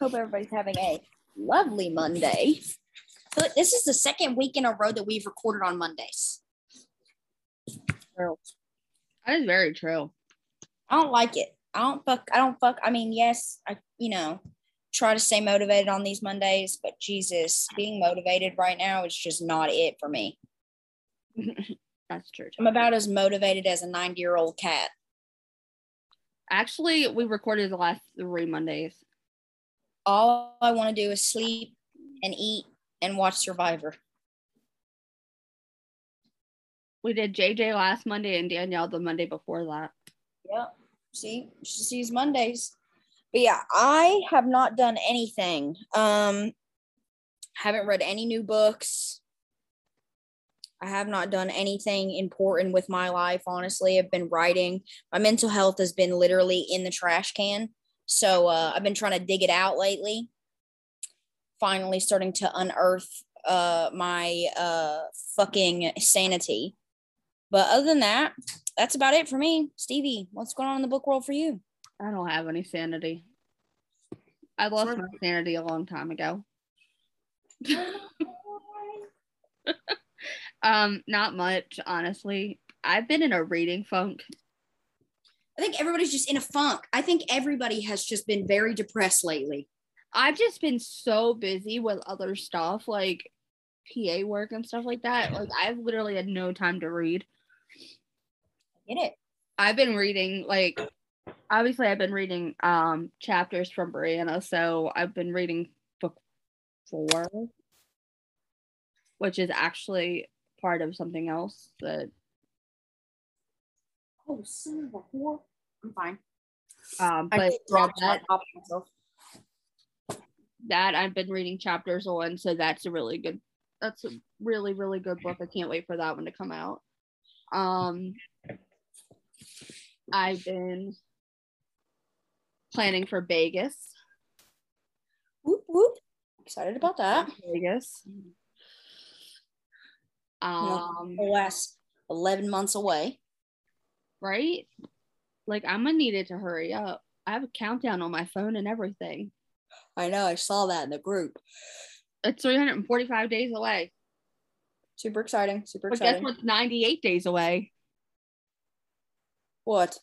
Hope everybody's having a lovely Monday. But this is the second week in a row that we've recorded on Mondays. True. That is very true. I don't like it. I don't fuck. I don't fuck. I mean, yes, I you know try to stay motivated on these Mondays, but Jesus, being motivated right now is just not it for me. That's true. I'm about as motivated as a 90 year old cat. Actually, we recorded the last three Mondays. All I want to do is sleep and eat and watch Survivor. We did JJ last Monday and Danielle the Monday before that. Yep. See, she sees Mondays. But yeah, I have not done anything. Um, haven't read any new books. I have not done anything important with my life. Honestly, I've been writing. My mental health has been literally in the trash can. So uh, I've been trying to dig it out lately. Finally, starting to unearth uh, my uh, fucking sanity. But other than that, that's about it for me. Stevie, what's going on in the book world for you? I don't have any sanity. I lost my sanity a long time ago. Um, not much, honestly. I've been in a reading funk. I think everybody's just in a funk. I think everybody has just been very depressed lately. I've just been so busy with other stuff like PA work and stuff like that. Like I've literally had no time to read. Get it? I've been reading like obviously I've been reading um chapters from Brianna, so I've been reading book four, which is actually part of something else that Oh, son of a whore. I'm fine. um I but yeah, that, that I've been reading chapters on, so that's a really good that's a really, really good book. I can't wait for that one to come out. Um I've been planning for Vegas. Whoop whoop. Excited about that. Vegas. Um, The last 11 months away. right? Like I'm gonna need it to hurry up. I have a countdown on my phone and everything. I know. I saw that in the group. It's 345 days away. Super exciting. Super exciting. But guess what's 98 days away? What?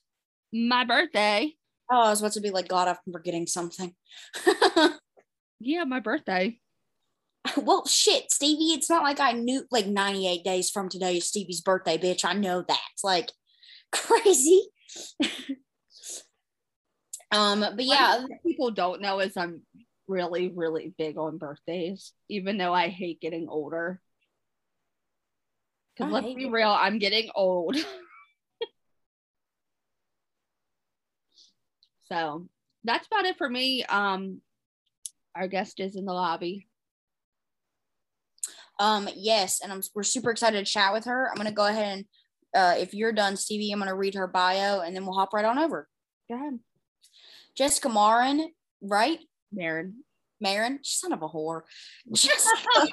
My birthday. Oh, I was about to be like, God, I'm forgetting something. Yeah, my birthday. well, shit, Stevie. It's not like I knew like 98 days from today is Stevie's birthday, bitch. I know that. It's like crazy. um, but yeah, people don't know is I'm really, really big on birthdays, even though I hate getting older. Because let's be it. real, I'm getting old. so that's about it for me. Um, our guest is in the lobby. Um, yes, and I'm we're super excited to chat with her. I'm gonna go ahead and uh, if you're done, Stevie, I'm gonna read her bio and then we'll hop right on over. Go ahead, Jessica Marin, right? Marin. Marin, son of a whore. Jessica,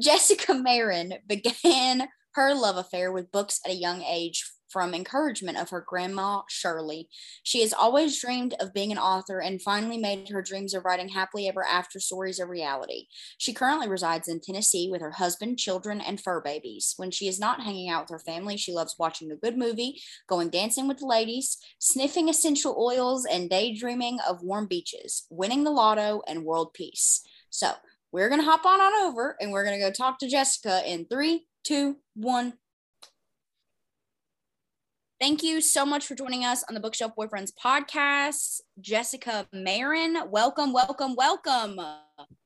Jessica Marin began her love affair with books at a young age from encouragement of her grandma Shirley. She has always dreamed of being an author and finally made her dreams of writing happily ever after stories a reality. She currently resides in Tennessee with her husband, children, and fur babies. When she is not hanging out with her family, she loves watching a good movie, going dancing with the ladies, sniffing essential oils, and daydreaming of warm beaches, winning the lotto, and world peace. So we're gonna hop on on over and we're gonna go talk to Jessica in three, two, one. Thank you so much for joining us on the Bookshelf Boyfriends podcast. Jessica Marin, welcome, welcome, welcome.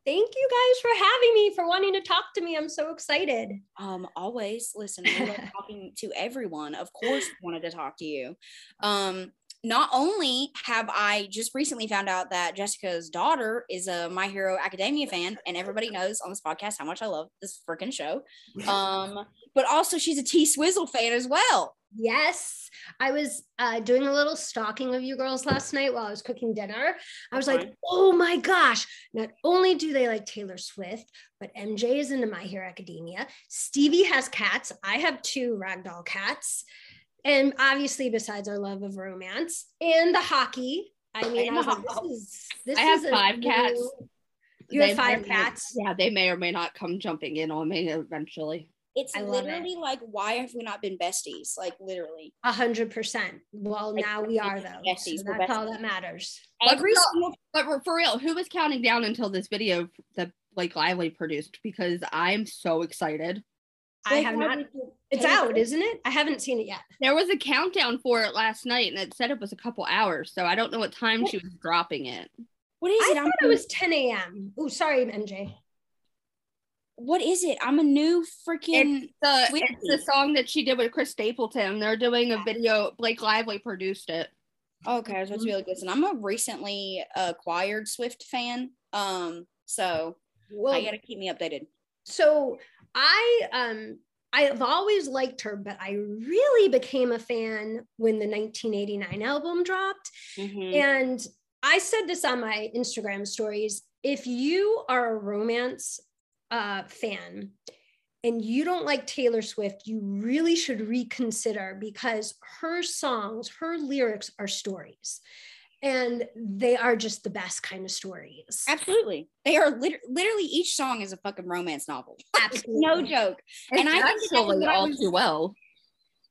Thank you guys for having me, for wanting to talk to me. I'm so excited. Um, always listen, we love talking to everyone. Of course, wanted to talk to you. Um, not only have I just recently found out that Jessica's daughter is a My Hero Academia fan, and everybody knows on this podcast how much I love this freaking show, um, but also she's a T Swizzle fan as well. Yes, I was uh, doing a little stalking of you girls last night while I was cooking dinner. I was like, oh my gosh, not only do they like Taylor Swift, but MJ is into My Hero Academia. Stevie has cats. I have two ragdoll cats. And obviously, besides our love of romance and the hockey. I mean, And I like, this ho- is this I have is a five new- cats. You have five may or may- cats. Yeah, they may or may not come jumping in on me eventually. It's I love it. literally like, why have we not been besties? Like literally, A hundred percent. Well, Like, now we are though. besties, So we're that's all that matters. every no. single But for- for real, who was counting down until this video that Blake Lively produced? Because I'm so excited. I Like, have not. It's out, isn't it? I haven't seen it yet. There was a countdown for it last night, and it said it was a couple hours. So I don't know what time she was dropping it. What is I it? thought I'm it was 10 a.m. Oh, sorry, MJ. what is it? I'm a new freaking. It's the Swiftie. it's the song that she did with Chris Stapleton. They're doing a video. Blake Lively produced it. Okay, so it's really good. And I'm a recently acquired Swift fan. Um, so Well, I gotta keep me updated. so I um I've always liked her, but I really became a fan when the 1989 album dropped. Mhm. And I said this on my Instagram stories. If you are a romance uh, fan and you don't like Taylor Swift, you really should reconsider because her songs, her lyrics are stories. And they are just the best kind of stories. Absolutely, they are lit- literally each song is a fucking romance novel. Absolutely. no joke. And I think that that's actually all was- too well.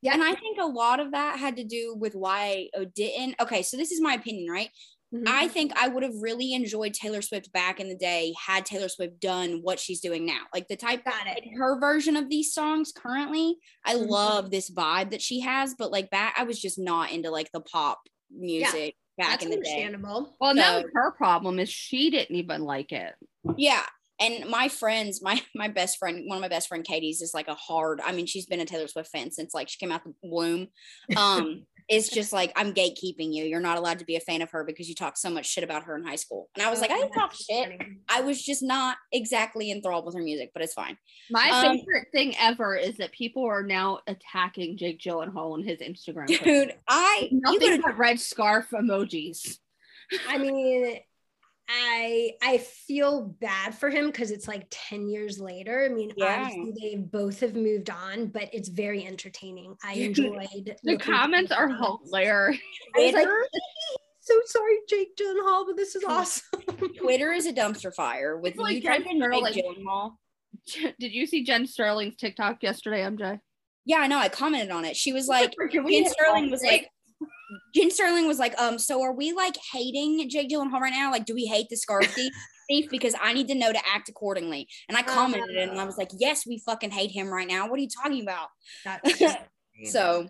Yeah. And I think a lot of that had to do with why I didn't. Okay, so this is my opinion, right? Mhm. I think I would have really enjoyed Taylor Swift back in the day had Taylor Swift done what she's doing now. Like the type got it. her version of these songs currently. I Mhm. love this vibe that she has, but like back I was just not into like the pop music back That's in the day. understandable. Well, that So- was her problem is she didn't even like it. Yeah. And my friends, my my best friend, one of my best friend Katie's is like a hard, I mean, she's been a Taylor Swift fan since like she came out the womb. Um, it's just like I'm gatekeeping you. You're not allowed to be a fan of her because you talked so much shit about her in high school. And I was like, I didn't talk shit. I was just not exactly enthralled with her music, but it's fine. My Um, favorite thing ever is that people are now attacking Jake Gyllenhaal on his Instagram. page. Dude, I you Nothing could but red scarf emojis. I mean, I I feel bad for him because it's like 10 years later. I mean, Yeah. obviously they both have moved on, but it's very entertaining. I enjoyed The comments are hilarious. I was like, Twitter, so sorry, Jake Gyllenhaal, but this is awesome. Twitter is a dumpster fire with It's like you type in Jen Jake Sterling. Gyllenhaal. Did you see Jen Sterling's TikTok yesterday, MJ? Yeah, I know. I commented on it. She was like, Jen Sterling was Jake? like, Jen Sterling was like, um, so are we like hating Jake Gyllenhaal right now? Like, do we hate the scarf thief? thief? Because I need to know to act accordingly. And I commented it and I was like, yes, we fucking hate him right now. What are you talking about? So,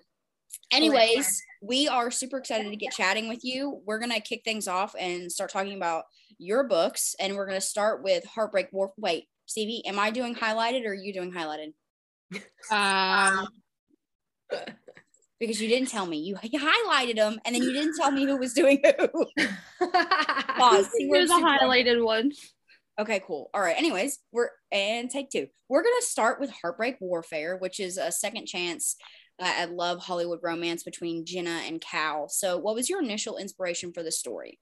anyways, we are super excited to get chatting with you. We're gonna kick things off and start talking about your books, and we're gonna start with Heartbreak War. Wait, Stevie, am I doing highlighted or are you doing highlighted? Um, Because you didn't tell me. You, you highlighted them, and then you didn't tell me who was doing who. Pause. See, we're here's the super- highlighted one. Okay, cool. All right. Anyways, we're and take two. We're gonna start with Heartbreak Warfare, which is a second chance uh, at love Hollywood romance between Jenna and Cal. So, what was your initial inspiration for the story?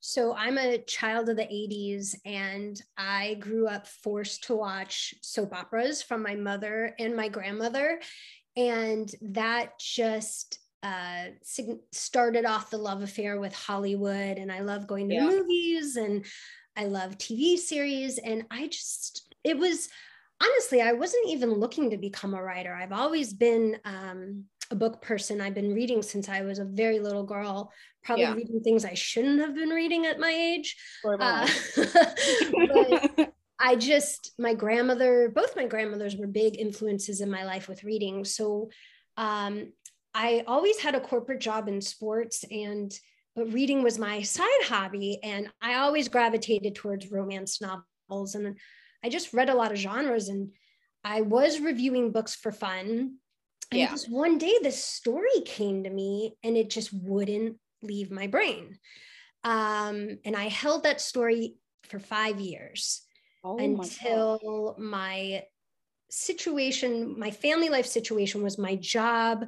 So I'm a child of the 80s and I grew up forced to watch soap operas from my mother and my grandmother. And that just uh, sig- started off the love affair with Hollywood. And I love going to Yeah. movies and I love TV series. And I just, it was honestly, I wasn't even looking to become a writer. I've always been um, a book person. I've been reading since I was a very little girl, probably Yeah. reading things I shouldn't have been reading at my age. Uh, but I just, my grandmother, both my grandmothers were big influences in my life with reading. So um, I always had a corporate job in sports and but reading was my side hobby and I always gravitated towards romance novels and I just read a lot of genres and I was reviewing books for fun. And Yeah. just one day this story came to me and it just wouldn't leave my brain. Um, and I held that story for five years Oh my until my situation, my family life situation was my job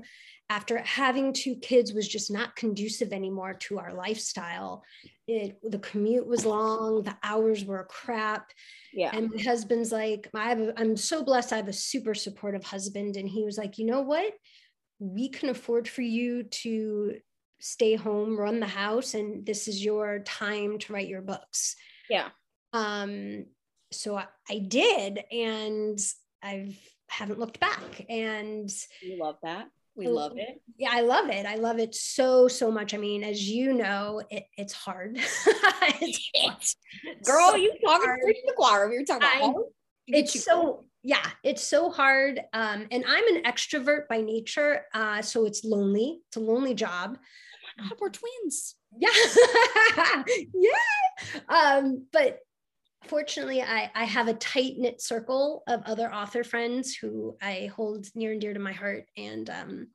after having two kids was just not conducive anymore to our lifestyle. It the commute was long, the hours were crap. yeah. And my husband's like, I have a, I'm so blessed. I have a super supportive husband. And he was like, you know what? We can afford for you to stay home, run the house, and this is your time to write your books. Yeah. Um, so I, I did, and I've haven't looked back. And We love that. We Oh, love it. yeah, I love it. I love it so, so much. I mean, as you know, it, it's hard. it's Girl, so you talking hard. preaching the choir. We were talking about I- home. You get it's so yeah it's so hard um and i'm an extrovert by nature uh so it's lonely it's a lonely job God, we're twins. yeah yeah um but fortunately i i have a tight knit circle of other author friends who i hold near and dear to my heart and um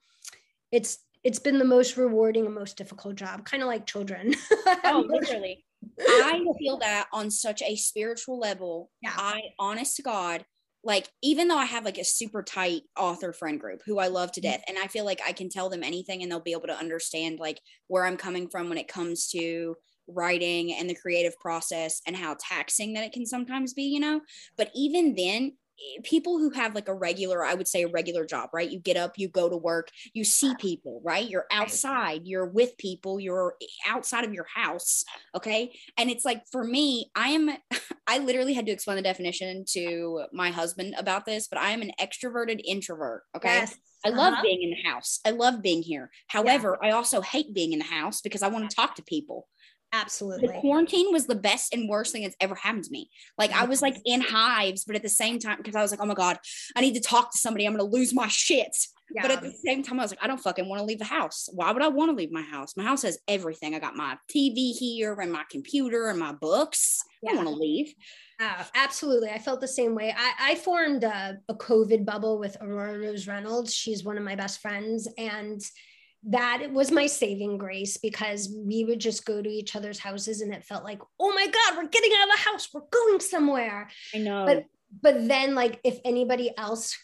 it's it's been the most rewarding and most difficult job kind of like children Oh, literally. I feel that on such a spiritual level. Yeah. I, honest to God, like, even though I have like a super tight author friend group who I love to Mm-hmm. death, and I feel like I can tell them anything and they'll be able to understand like where I'm coming from when it comes to writing and the creative process and how taxing that it can sometimes be, you know? But even then, eh, people who have like a regular i would say a regular job right you get up you go to work you see people right you're outside you're with people you're outside of your house okay and it's like for me i am i literally had to explain the definition to my husband about this but i am an extroverted introvert okay yes I love Uh-huh. being in the house. I love being here. However, I also hate being in the house because I want to talk to people. The absolutely quarantine was the best and worst thing that's ever happened to me. Like I was like in hives, but at the same time, because I was like, oh my God, I need to talk to somebody. I'm gonna lose my shit. But at the same time, I was like, I don't fucking want to leave the house. Why would I want to leave my house? My house has everything. I got my TV here and my computer and my books. I Yeah. don't want to leave. Uh, absolutely. I felt the same way. I, I formed a, a COVID bubble with Aurora Rose Reynolds. She's one of my best friends. And that was my saving grace because we would just go to each other's houses and it felt like, oh my God, we're getting out of the house. We're going somewhere. I know. But but then like if anybody else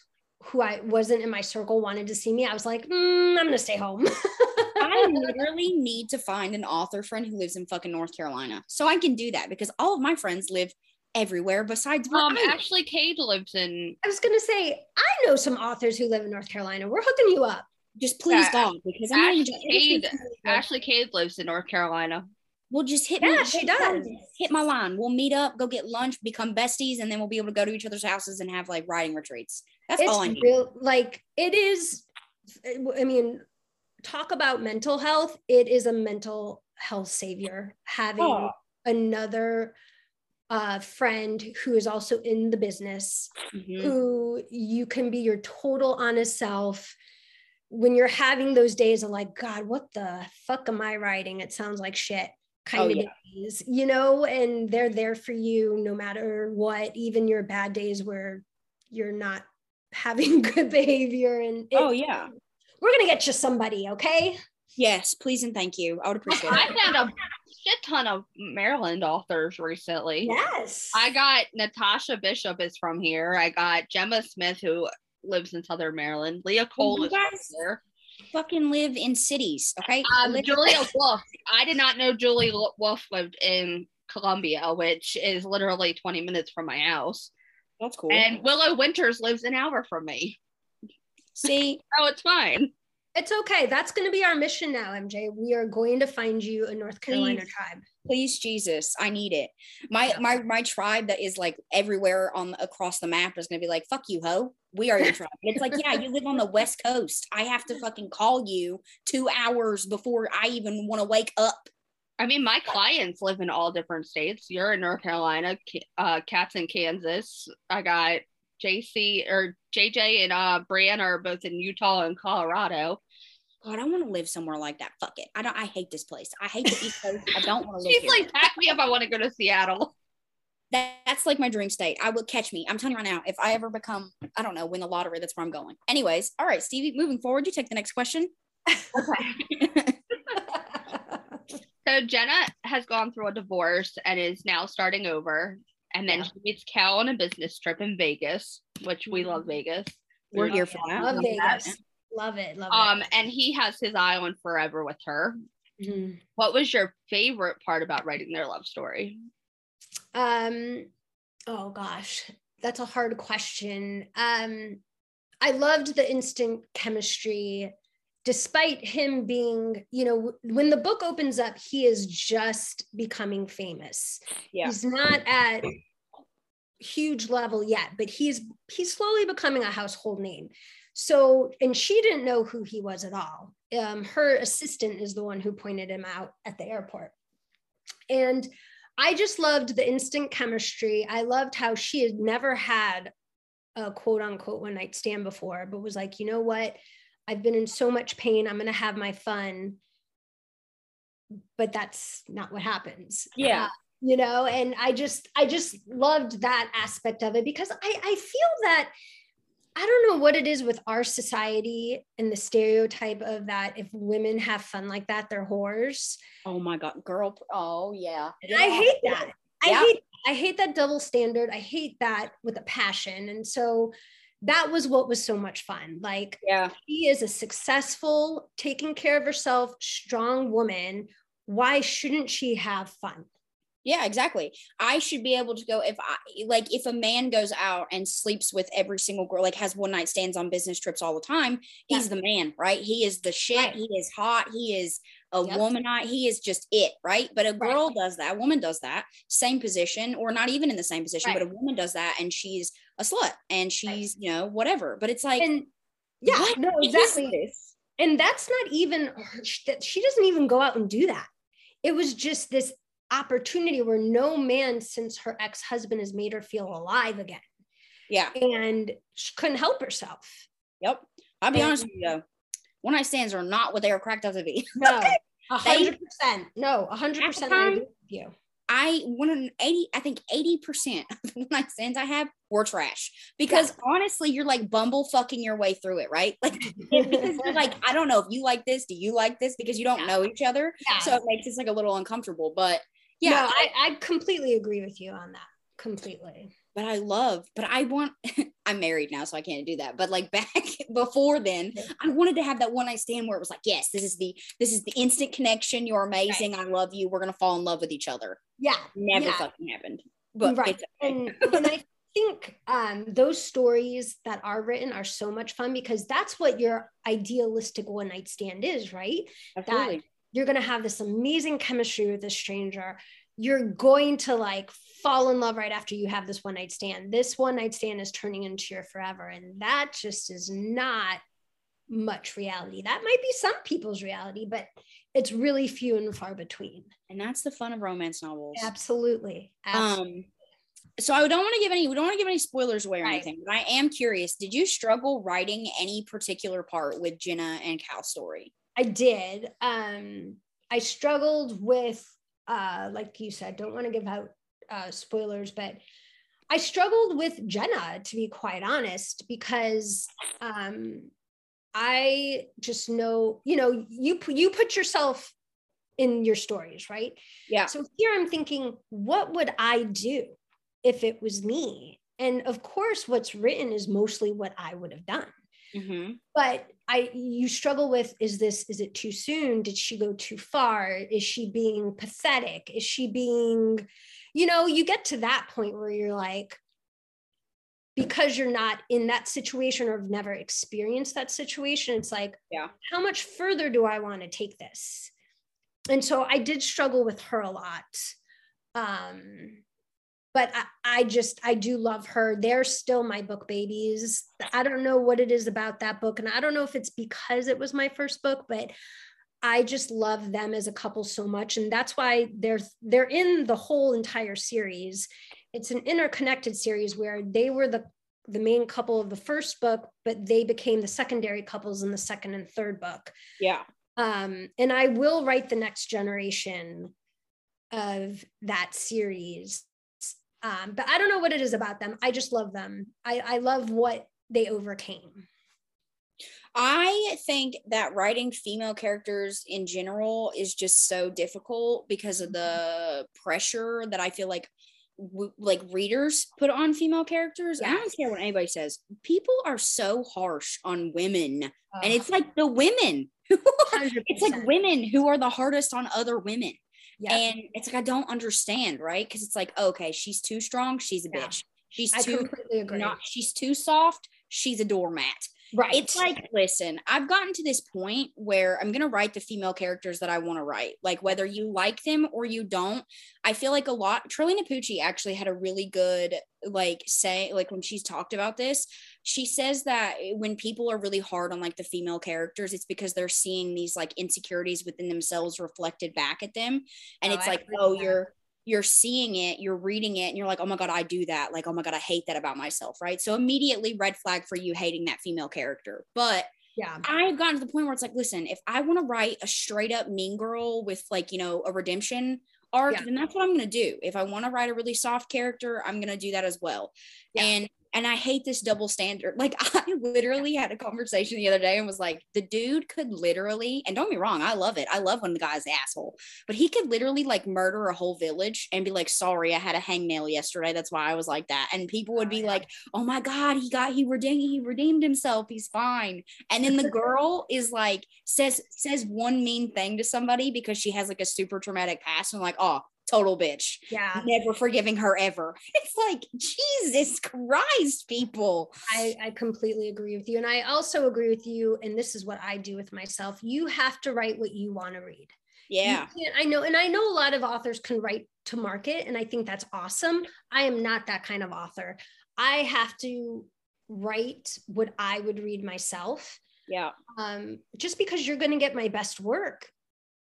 who I wasn't in my circle wanted to see me, I was like, mm, I'm gonna stay home. I literally need to find an author friend who lives in fucking North Carolina so I can do that because all of my friends live everywhere besides where Um, I. Ashley Cade lives in. I was gonna say, I know some authors who live in North Carolina. We're hooking you up. Just please Yeah, God because I'm not Ashley just Cade. Ashley Cade lives in North Carolina. We'll just hit Yeah, me. she hit does. Hit my line. We'll meet up, go get lunch, become besties, and then we'll be able to go to each other's houses and have like writing retreats. That's it's all I need. real like it is i mean talk about mental health it is a mental health savior having Oh. another uh, friend who is also in the business Mhm. who you can be your total honest self when you're having those days of like god what the fuck am i writing it sounds like shit kind Oh, of yeah. days you know and they're there for you no matter what even your bad days where you're not having good behavior and it- Oh yeah. we're gonna get you somebody okay Yes, please and thank you. I would appreciate I it. I found a shit ton of Maryland authors recently. yes I got Natasha Bishop is from here. I got Gemma Smith who lives in Southern Maryland. Leah Cole you is guys- here. Fucking live in cities, okay? Um, Live- Julia Wolf. I did not know Julia Wolf lived in Columbia, which is literally 20 minutes from my house. That's cool. And Willow Winters lives an hour from me. See, Oh, it's fine. it's okay that's gonna be our mission now mj we are going to find you a north carolina Please. tribe please Jesus, I need it. My my my tribe that is like everywhere on across the map is gonna be like, fuck you, ho. We are your tribe. It's like, yeah, you live on the west coast. I have to fucking call you two hours before I even want to wake up. I mean, my clients live in all different states. You're in North Carolina, uh, Cat's in Kansas. I got JC or JJ and uh, Brian are both in Utah and Colorado. God, I want to live somewhere like that. Fuck it. I don't. I hate this place. I hate the East Coast. I don't want to live She's here. like, pack me up. I want to go to Seattle. That, that's like my dream state. I will catch me. I'm telling you right now. If I ever become, I don't know, win the lottery, that's where I'm going. Anyways, all right, Stevie. Moving forward, you take the next question. Okay. so Jenna has gone through a divorce and is now starting over. And then Yeah. she meets Cal on a business trip in Vegas, which we love Vegas. We're here for that. Love Love that. Vegas. Love it. Love Um, and he has his eye on forever with her. it. Mhm. What was your favorite part about writing their love story? Um, oh gosh, that's a hard question. Um, I loved the instant chemistry, despite him being, you know, when the book opens up, he is just becoming famous. Yeah. He's not at huge level yet, but he's he's slowly becoming a household name. So, and she didn't know who he was at all. Um, her assistant is the one who pointed him out at the airport. And I just loved the instant chemistry. I loved how she had never had a quote unquote one night stand before, but was like, you know what? I've been in so much pain. I'm going to have my fun. But that's not what happens. Yeah. Uh, you know, and I just, I just loved that aspect of it because I, I feel that I don't know what it is with our society and the stereotype of that if women have fun like that, they're whores. Oh my god, girl. Oh yeah. I hate that. I Yeah. hate I hate that double standard. I hate that with a passion. And so that was what was so much fun. Like Yeah. she is a successful, taking care of herself, strong woman. Why shouldn't she have fun? Yeah, exactly. I should be able to go if I like if a man goes out and sleeps with every single girl, like has one night stands on business trips all the time, he's the man, right? He is the shit. Right. He is hot. He is a Yep. He is just it, right? But a Right. girl does that. A woman does that. Same position, or not even in the same position, but a woman does that, and she's a slut, and she's you know whatever. But it's like, And yeah, what no, exactly. this? and that's not even that she doesn't even go out and do that it was just this opportunity where no man since her ex-husband has made her feel alive again Yeah. and she couldn't help herself Yep. I'll be And- honest with you though. One night stands are not what they are cracked up to be. no hundred percent no a hundred percent. I agree with you I one hundred eighty, I think eighty percent of the one night stands I have were trash. Because honestly, you're like bumble fucking your way through it, right? Like because you're like, I don't know if you like this. Do you like this? Because you don't Yeah. know each other. yeah. So it makes it like a little uncomfortable. But yeah, no, I, I completely agree with you on that completely but I love, but I want I'm married now, so I can't do that. But like back before then, I wanted to have that one night stand where it was like, yes, this is the this is the instant connection. You're amazing. I love you. We're gonna fall in love with each other. yeah Never Yeah. fucking happened. But right it's okay. and, and i think um, those stories that are written are so much fun because that's what your idealistic one night stand is right Absolutely. You're going to have this amazing chemistry with a stranger you're going to like fall in love right after you have this one night stand this one night stand is turning into your forever and that just is not much reality that might be some people's reality but it's really few and far between and that's the fun of romance novels. absolutely, absolutely. Um, so I don't want to give any. We don't want to give any spoilers away or Right. anything. But I am curious. Did you struggle writing any particular part with Jenna and Cal's story? I did. Um, I struggled with, uh, like you said, don't want to give out uh, spoilers, but I struggled with Jenna, to be quite honest, because um, I just know, you know, you you put yourself in your stories, right? Yeah. So here I'm thinking, what would I do if it was me? And of course, what's written is mostly what I would have done Mm-hmm. but i you struggle with is this is it too soon? Did she go too far? Is she being pathetic? Is she being you know you get to that point where you're like because you're not in that situation or have never experienced that situation it's like Yeah. how much further do i want to take this? And so i did struggle with her a lot. Um but I, I just i do love her they're still my book babies i don't know what it is about that book and i don't know if it's because it was my first book but i just love them as a couple so much and that's why they're they're in the whole entire series it's an interconnected series where they were the the main couple of the first book but they became the secondary couples in the second and third book Yeah. um, and I will write the next generation of that series. Um, but I don't know what it is about them. I just love them. I, I love what they overcame. I think that writing female characters in general is just so difficult because of the pressure that I feel like w- like readers put on female characters. I don't care what anybody says. People are so harsh on women, and it's like the women. it's like women who are the hardest on other women. Yeah, And it's like I don't understand, right? Because it's like, okay, she's too strong, she's a Yeah. bitch. She's I too completely agree. not she's too soft, she's a doormat. Right. It's like, listen, I've gotten to this point where I'm gonna write the female characters that I want to write. Like whether you like them or you don't. I feel like a lot Trilina Pucci actually had a really good like say like when she's talked about this, she says that when people are really hard on like the female characters, it's because they're seeing these like insecurities within themselves reflected back at them. And Oh, it's I like, oh, that. you're you're seeing it, you're reading it, and you're like, oh my God, I do that. Like, oh my God, I hate that about myself. Right. So immediately red flag for you hating that female character. But yeah. I've gotten to the point where it's like, listen, if I want to write a straight up mean girl with like, you know, a redemption arc, Yeah. then that's what I'm gonna do. If I want to write a really soft character, I'm gonna do that as well. Yeah. And and I hate this double standard. Like I literally had a conversation the other day and was like, the dude could literally, and don't me wrong, I love it. I love when the guy's the asshole, but he could literally like murder a whole village and be like, sorry, I had a hangnail yesterday. That's why I was like that. And people would be like, oh my God, he got he redeemed he redeemed himself. He's fine. And then the girl is like says says one mean thing to somebody because she has like a super traumatic past and like, oh, total bitch. Yeah. Never forgiving her ever. It's like, Jesus Christ, people. I, I completely agree with you. And I also agree with you. And this is what I do with myself. You have to write what you want to read. Yeah. I know. And I know a lot of authors can write to market. And I think that's awesome. I am not that kind of author. I have to write what I would read myself. Yeah. Um, just because you're going to get my best work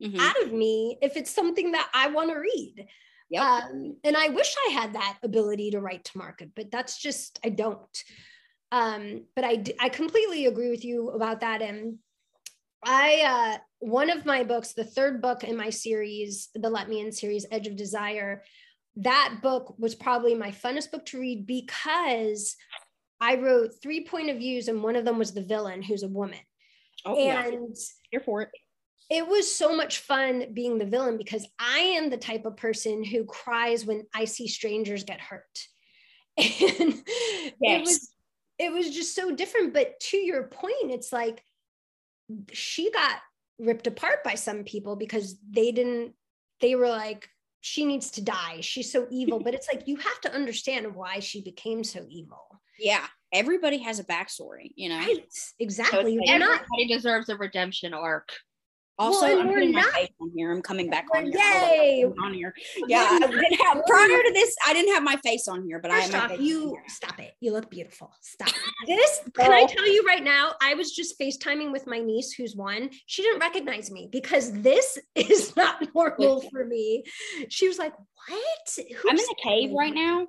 Mhm. out of me if it's something that I want to read. Yep. Um, and I wish I had that ability to write to market, but that's just I don't. Um, but I, I completely agree with you about that. And I uh, one of my books, the third book in my series, the Let Me In series, Edge of Desire, that book was probably my funnest book to read because I wrote three point of views, and one of them was the villain, who's a woman. oh, yeah. and Here for it. It was so much fun being the villain because I am the type of person who cries when I see strangers get hurt. And it was it was just so different. But to your point, it's like she got ripped apart by some people because they didn't, they were like, she needs to die. She's so evil. But it's like you have to understand why she became so evil. Yeah. Everybody has a backstory, you know? Right. Exactly. like We're not Everybody deserves a redemption arc. Also, Well, I'm putting my not- face on here. I'm coming back on here. Yay! I'm on here. Yeah, I didn't have, prior to this, I didn't have my face on here, but I First have my off, you here. stop it. You look beautiful. Stop. it. This can I tell you right now? I was just FaceTiming with my niece who's one. She didn't recognize me because this is not normal for me. She was like, What? I'm in a cave right now.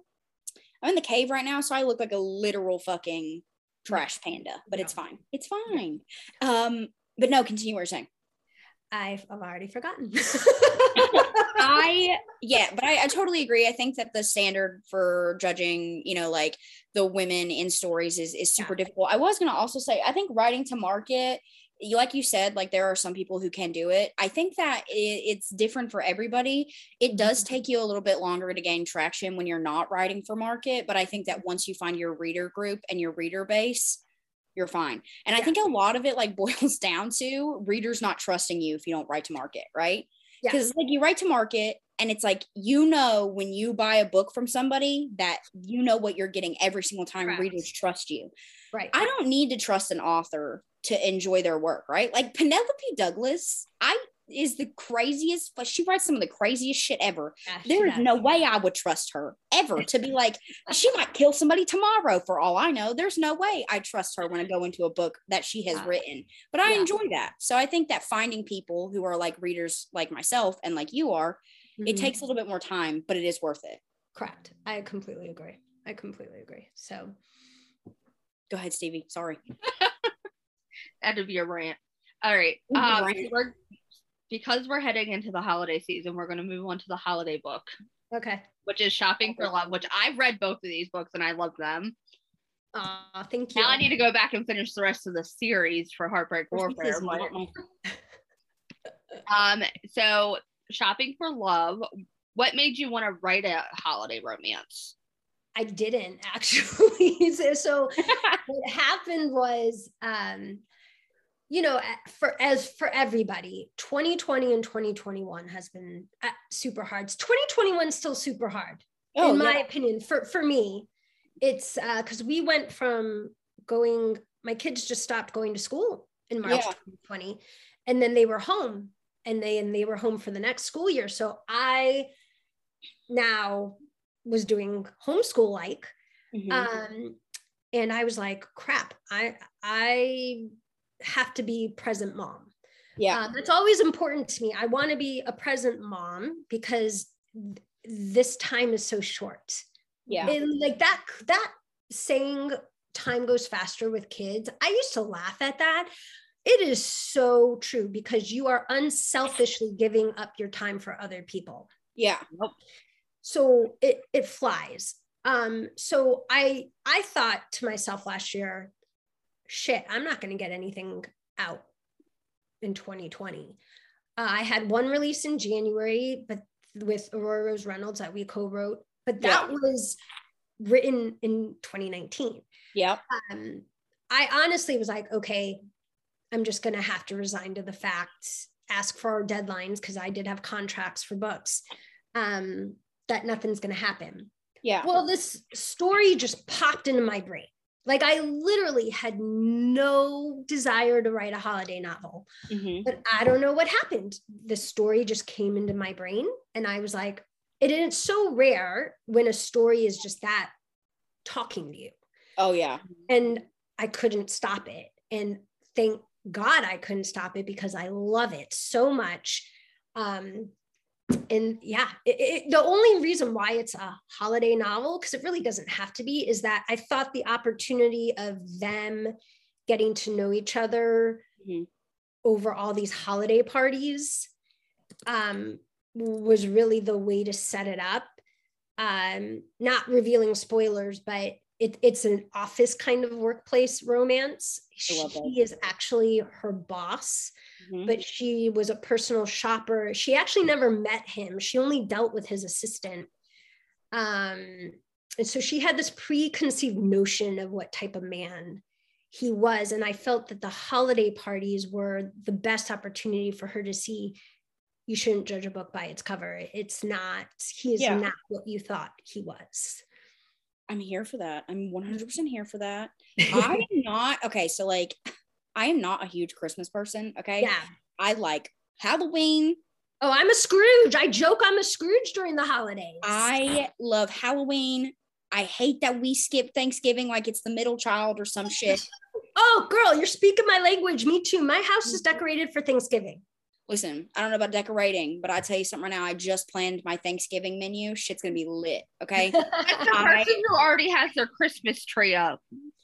I'm in the cave right now, so I look like a literal fucking trash panda, but it's fine. It's fine. Um, but no, continue what you're saying. I've, I've already forgotten. I yeah, but I, I totally agree. I think that the standard for judging, you know, like the women in stories is is super difficult. I was gonna also say, I think writing to market, you like you said, like there are some people who can do it. I think that it, it's different for everybody. It does mm-hmm. take you a little bit longer to gain traction when you're not writing for market, but I think that once you find your reader group and your reader base, you're fine. And I think a lot of it like boils down to readers not trusting you if you don't write to market, right? Yeah. Because like you write to market and it's like you know when you buy a book from somebody that you know what you're getting every single time Correct. readers trust you. right. I don't need to trust an author to enjoy their work, right? Like Penelope Douglas, I is the craziest, but she writes some of the craziest shit ever. Yeah, There is does. no way I would trust her ever to be like, she might kill somebody tomorrow for all I know. There's no way I trust her when I go into a book that she has Yeah. written. But I Yeah. enjoy that. So I think that finding people who are like readers like myself and like you are, it Mhm. takes a little bit more time, but it is worth it. correct. I completely agree. I completely agree. So Go ahead, Stevie. Sorry. End of your rant. All right. Um, we're because we're heading into the holiday season, we're going to move on to the holiday book, okay. which is Shopping for Love, which I've read both of these books and I love them. Aw, thank you. Now I need to go back and finish the rest of the series for Heartbreak Warfare. This is not my- Um, so shopping for love. What made you want to write a holiday romance? I didn't actually. so, so what happened was, um, you know, for as for everybody, 2020 and 2021 has been uh, super hard. 2021 is still super hard, Oh, in my yeah. opinion. For for me, it's because we went from going. My kids just stopped going to school in March Yeah. 2020, and then they were home, and they and they were home for the next school year. So I now was doing homeschool like Mhm. um and i was like crap i i have to be present mom. Yeah. um, that's always important to me. I want to be a present mom because th- this time is so short. Yeah. and like that that saying time goes faster with kids i used to laugh at that. It is so true because you are unselfishly giving up your time for other people. Yeah. so it it flies. Um so i i thought to myself last year shit i'm not going to get anything out in 2020 uh, i had one release in january but with aurora rose reynolds that we co-wrote but that was written in 2019 Yep. um, I honestly was like, okay, I'm just going to have to resign to the facts, ask for our deadlines because I did have contracts for books, um, that nothing's going to happen. Yeah. Well, this story just popped into my brain. Like I literally had no desire to write a holiday novel, Mhm. but I don't know what happened. The story just came into my brain, and I was like, it's so rare when a story is just that talking to you Oh yeah. and I couldn't stop it. And thank God I couldn't stop it because I love it so much. Um, and yeah, it, it- the only reason why it's a holiday novel, because it really doesn't have to be, is that I thought the opportunity of them getting to know each other Mhm. over all these holiday parties um, was really the way to set it up. Um, not revealing spoilers, but it, it's an office kind of workplace romance. I love that. She is actually her boss, Mhm. but she was a personal shopper. She actually never met him. She only dealt with his assistant. Um, and so she had this preconceived notion of what type of man he was. And I felt that the holiday parties were the best opportunity for her to see you shouldn't judge a book by its cover. It's not, he is Yeah. not what you thought he was. I'm here for that. I'm 100% here for that. I am not okay. So like, I am not a huge Christmas person. Okay. yeah. I like Halloween. Oh, I'm a Scrooge. I joke I'm a Scrooge during the holidays. I love Halloween. I hate that we skip Thanksgiving like it's the middle child or some shit. oh, girl, you're speaking my language. Me too. My house is decorated for Thanksgiving. Listen, I don't know about decorating, but I tell you something right now. I just planned my Thanksgiving menu. Shit's gonna be lit. Okay. That's the I- person who already has their Christmas tree up.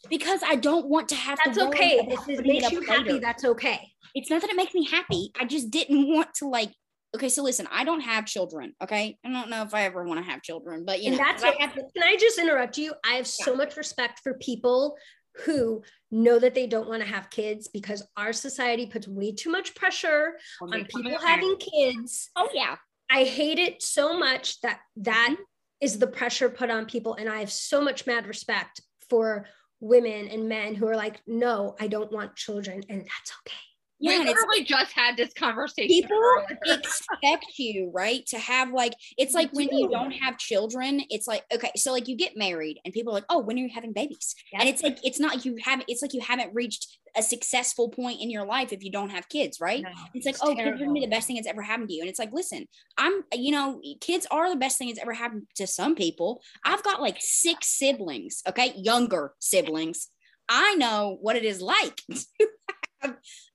because I don't want to have that's to okay. about If it makes up you happy, later. that's okay. it's not that it makes me happy. I just didn't want to like. Okay, so listen, I don't have children. Okay, I don't know if I ever want to have children, but you and know, that's I what, have- can I just interrupt you? I have so much respect for people who know that they don't want to have kids because our society puts way too much pressure on people having kids. oh yeah, I hate it so much that that Mm-hmm. is the pressure put on people. And I have so much mad respect for women and men who are like, no, I don't want children. And that's okay. We yeah, it's literally just had this conversation. people expect you right to have like it's like when you do. don't have children it's like okay so like you get married and people are like oh when are you having babies? And it's like it's not like you haven't it's like you haven't reached a successful point in your life if you don't have kids right? No, it's like it's oh kids are gonna be the best thing that's ever happened to you. And it's like listen i'm you know kids are the best thing that's ever happened to some people. I've got like six siblings okay? Younger siblings. I know what it is like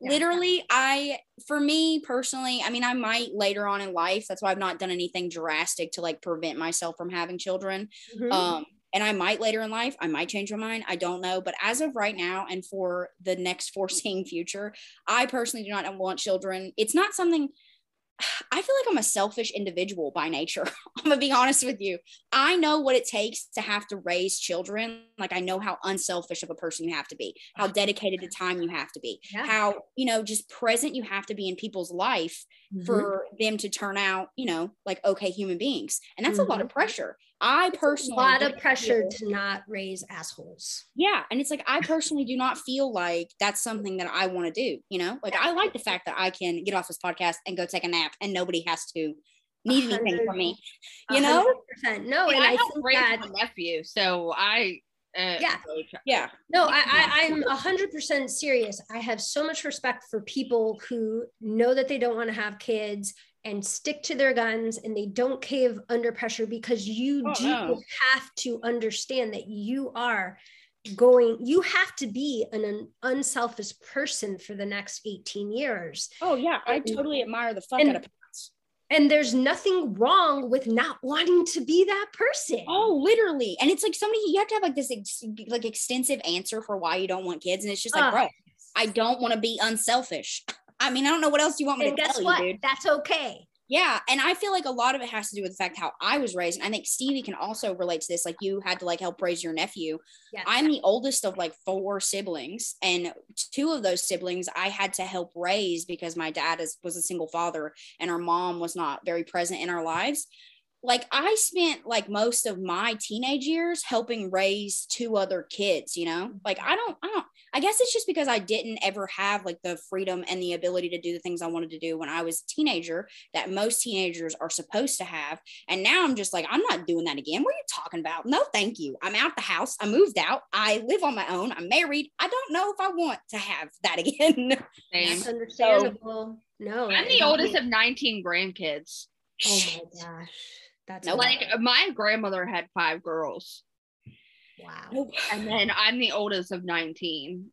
Yeah. literally i for me personally i mean i might later on in life that's why i've not done anything drastic to like prevent myself from having children Mhm. um and i might later in life i might change my mind i don't know but as of right now and for the next foreseeing future i personally do not want children it's not something I feel like I'm a selfish individual by nature. I'm gonna be honest with you. I know what it takes to have to raise children. Like I know how unselfish of a person you have to be, how dedicated to time you have to be, Yeah. how you know just present you have to be in people's life Mhm. for them to turn out, you know, like okay human beings. And that's a lot of Mhm. pressure. I personally a lot of pressure feel- to not raise assholes. yeah and it's like i personally do not feel like that's something that i want to do you know like i like the fact that i can get off this podcast and go take a nap and nobody has to need anything from me you know 100%. No, Yeah, and I I think that my nephew, so I uh, Yeah. yeah No, I, I, I'm a hundred percent serious. I have so much respect for people who know that they don't want to have kids and stick to their guns and they don't cave under pressure because you Oh, do no. have to understand that you are going, you have to be an, un- unselfish person for the next 18 years. oh yeah i And- totally admire the fuck and- out of parents And there's nothing wrong with not wanting to be that person. oh literally and it's like somebody you have to have like this ex- like extensive answer for why you don't want kids and it's just like Ah. bro i don't want to be unselfish i mean i don't know what else you want me and to guess tell what? you dude That's okay. Yeah, and I feel like a lot of it has to do with the fact how I was raised. And I think Stevie can also relate to this. Like you had to like help raise your nephew. Yes. I'm the oldest of like four siblings, and two of those siblings I had to help raise because my dad is was a single father and our mom was not very present in our lives. Like I spent like most of my teenage years helping raise two other kids, you know? Like I don't I don't I guess it's just because I didn't ever have like the freedom and the ability to do the things I wanted to do when I was a teenager that most teenagers are supposed to have. And now I'm just like, I'm not doing that again. What are you talking about? No, thank you. I'm out the house. I moved out. I live on my own. I'm married. I don't know if I want to have that again. Same. That's understandable. no, I'm the oldest of 19 grandkids. Oh my gosh, that's Nope. Like uh, my grandmother had five girls, wow. And then I'm the oldest of 19.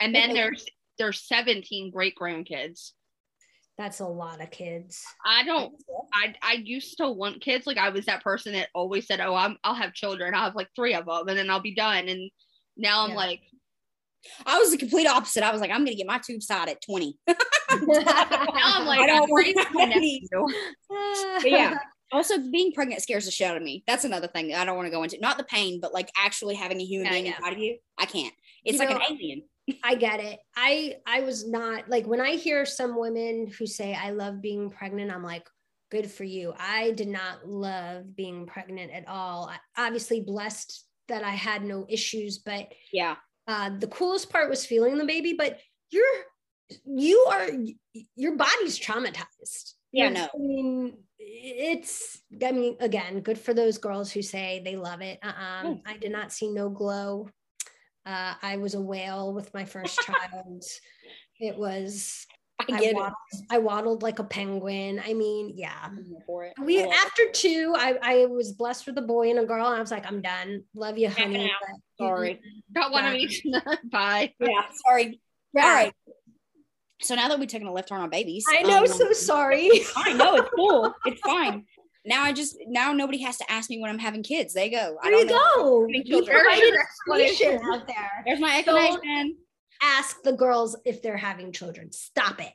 And then there's there's 17 great grandkids. That's a lot of kids. I don't I I used to want kids. Like I was that person that always said, "Oh, I'm I'll have children. I'll have like three of them, and then I'll be done." And now I'm Yeah. like, I was the complete opposite. I was like, I'm gonna get my tube side at 20. now I'm like, I don't I'm want raising my any. nephew. But yeah. Also, being pregnant scares the shit out of me. That's another thing I don't want to go into. Not the pain, but like actually having a human Yeah, being inside of you. I can't. It's You like know, an alien. I get it. I I was not like when I hear some women who say I love being pregnant, I'm like, good for you. I did not love being pregnant at all. I, obviously blessed that I had no issues, but Yeah. uh, the coolest part was feeling the baby. But you're you are your body's traumatized. Yeah, You- no. I mean, it's. I mean, again, good for those girls who say they love it. Uh-uh. I did not see no glow. Uh, I was a whale with my first child. It was. I I get waddled, I waddled like a penguin. I mean, yeah. it. It. We I after two, I, I was blessed with a boy and a girl, and I was like, I'm done. Love you, honey. but- Sorry. Got one of each. Bye. Yeah. Sorry. Yeah. All right. So now that we've taken a left turn on babies, I know. um, so sorry. I know it's cool. It's fine. Now I just now nobody has to ask me when I'm having kids. They go. I There don't you go. You There's your explanation explanation. out there. There's my Don't- explanation. Ask the girls if they're having children. Stop it.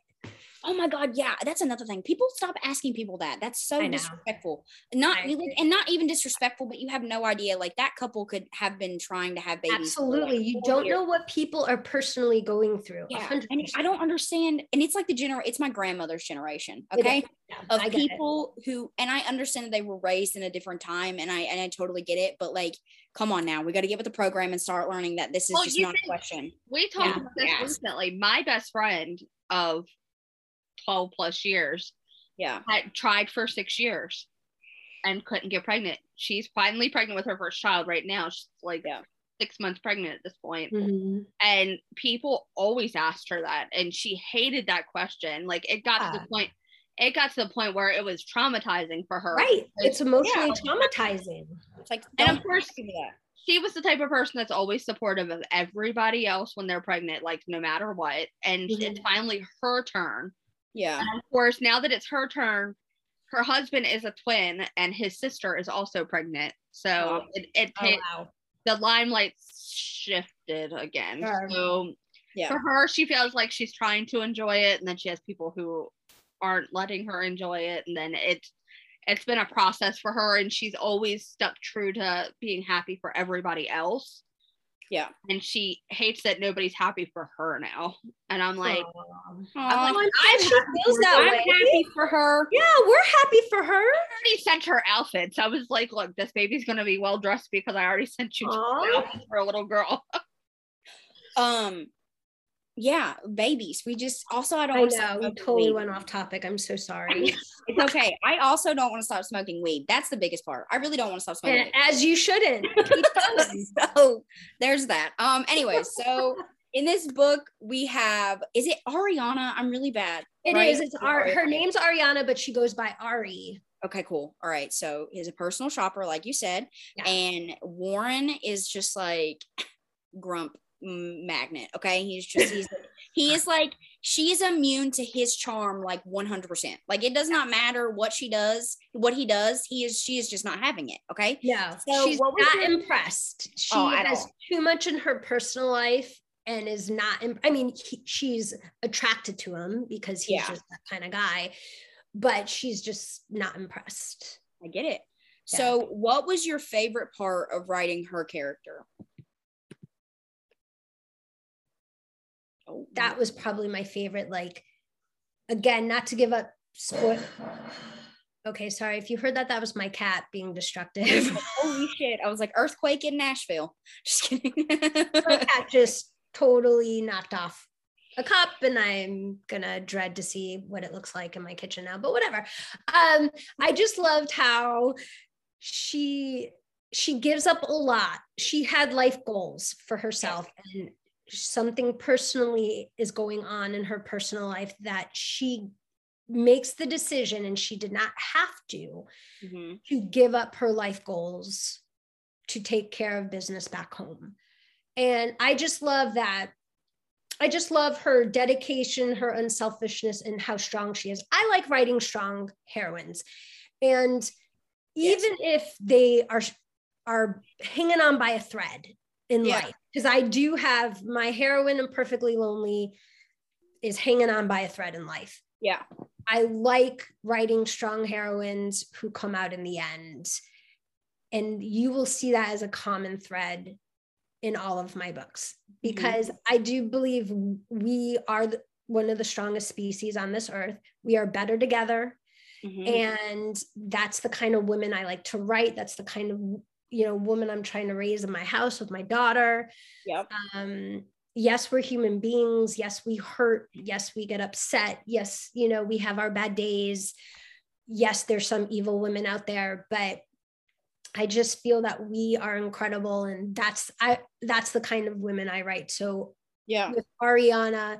Oh my god, yeah, that's another thing. People stop asking people that. That's so disrespectful. Not like, and not even disrespectful, but you have no idea. Like that couple could have been trying to have babies. Absolutely. like, You don't years. know what people are personally going through. Yeah, 100. and I don't understand. And it's like the gener. It's my grandmother's generation. Okay, Yeah, of get it. people who, and I understand that they were raised in a different time, and I and I totally get it. But like, come on now, we got to get with the program and start learning that this is Well, just not a question. We talked Yeah. about this recently. My best friend of 12 plus years Yeah, had tried for six years and couldn't get pregnant. She's finally pregnant with her first child right now. She's like Yeah. six months pregnant at this point. Mhm. And people always asked her that. And she hated that question. Like it got to the point, it got to the point where it was traumatizing for her. Right. It's emotionally Yeah. traumatizing. it's like, And of course- ask me that. She was the type of person that's always supportive of everybody else when they're pregnant, like no matter what. And Mhm. it's finally her turn. Yeah, And of course, now that it's her turn, her husband is a twin and his sister is also pregnant. So Wow. it, it Oh, hit, wow. the limelight shifted again. Sure. So yeah. for her, she feels like she's trying to enjoy it, and then she has people who aren't letting her enjoy it and then it's it's been a process for her and she's always stuck true to being happy for everybody else Yeah. and she hates that nobody's happy for her now and i'm like Aw. I'm like, I'm I'm she feels that I'm way. happy for her. Yeah, we're happy for her. I already sent her outfits. I was like, look, this baby's gonna be well dressed because I already sent you outfits for a little girl. Um, yeah, babies. We just also I don't. I know we totally weed. went off topic. I'm so sorry. It's okay. I also don't want to stop smoking weed. That's the biggest part. I really don't want to stop smoking. and weed. as you shouldn't. So there's that. Um. Anyway, so in this book we have is it Ariana? I'm really bad. It is. right? It's Ar- her name's Ariana, but she goes by Ari. Okay, cool. All right. So he's a personal shopper, like you said, Yeah. and Warren is just like grump magnet. Okay, he's just he's he is like she is immune to his charm like 100%. Like it does not matter what she does, what he does, he is she is just not having it. Okay. No, So she's not impressed. She Oh, has all. too much in her personal life and is not. Im- I mean, he, she's attracted to him because he's Yeah. just that kind of guy, but she's just not impressed. I get it. Yeah. So, what was your favorite part of writing her character? That was probably my favorite. Like, again, not to give up spoil. Okay, sorry if you heard that. That was my cat being destructive. holy shit! I was like earthquake in Nashville. Just kidding. my cat just totally knocked off a cup and i'm gonna dread to see what it looks like in my kitchen now but whatever um i just loved how she she gives up a lot she had life goals for herself and something personally is going on in her personal life that she makes the decision and she did not have to Mhm. to give up her life goals to take care of business back home. And I just love that. I just love her dedication, her unselfishness, and how strong she is. I like writing strong heroines. And Yes. even if they are are hanging on by a thread in Yeah. life, because I do have my heroine in Perfectly Lonely is hanging on by a thread in life. Yeah. I like writing strong heroines who come out in the end. And you will see that as a common thread in all of my books because I do believe we are the, one of the strongest species on this earth. We are better together. Mhm. And that's the kind of women I like to write. That's the kind of you know woman I'm trying to raise in my house with my daughter. Yep. um yes we're human beings. Yes we hurt. Yes we get upset. Yes you know we have our bad days. Yes there's some evil women out there but i just feel that we are incredible and that's i that's the kind of women i write. So Yeah. with ariana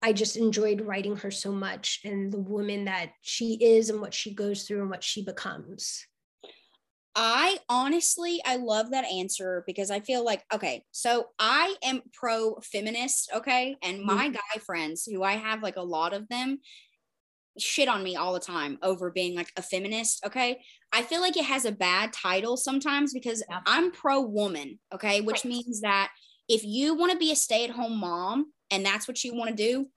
i just enjoyed writing her so much and the woman that she is and what she goes through and what she becomes I honestly, I love that answer because I feel like, okay, so I am pro feminist, okay? And mm-hmm. my guy friends, who I have like a lot of them, shit on me all the time over being like a feminist, okay? I feel like it has a bad title sometimes because Yeah. I'm pro woman, okay? Which Right. means that if you want to be a stay at home mom and that's what you want to do,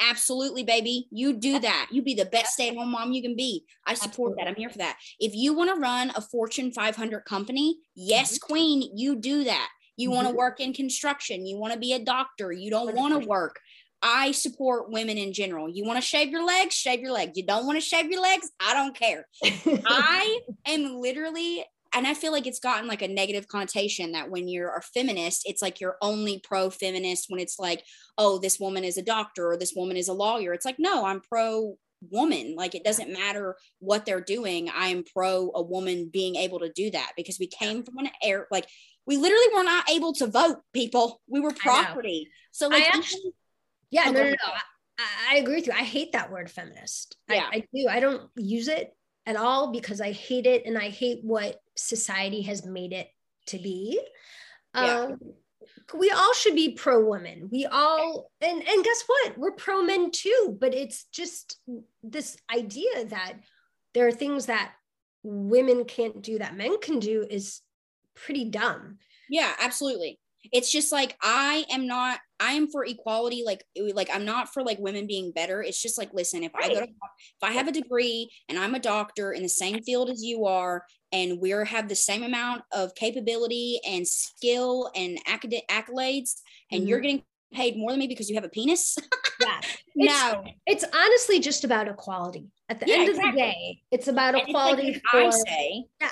absolutely, baby, you do that. You be the best stay at home mom you can be. I support that. I'm here for that. If you want to run a Fortune 500 company, yes, queen, you do that. You want to work in construction, you want to be a doctor, you don't want to work. I support women in general. You want to shave your legs, shave your legs. You don't want to shave your legs, I don't care. I am literally, and I feel like it's gotten like a negative connotation that when you're a feminist, it's like you're only pro feminist when it's like, oh, this woman is a doctor or this woman is a lawyer. It's like, no, I'm pro woman. Like it doesn't matter what they're doing. I am pro a woman being able to do that because we came from an air, like, we literally were not able to vote, people. We were property. So, like, I actually- yeah, Oh, no, no, no. I, I agree with you. I hate that word feminist. Yeah. I, I do. I don't use it at all because I hate it and I hate what society has made it to be. Yeah. Um, we all should be pro women. We all, and, and guess what? We're pro men too, but it's just this idea that there are things that women can't do that men can do is pretty dumb. Yeah, absolutely. It's just like I am not I am for equality. Like, like I'm not for like women being better. It's just like, listen, if I go to, if I have a degree and I'm a doctor in the same field as you are, and we're have the same amount of capability and skill and acad- accolades, and you're mm-hmm. getting paid more than me because you have a penis, Yeah. no. It's honestly just about equality. At the Yeah, end exactly. of the day, it's about And it's like equality for I say, Yeah.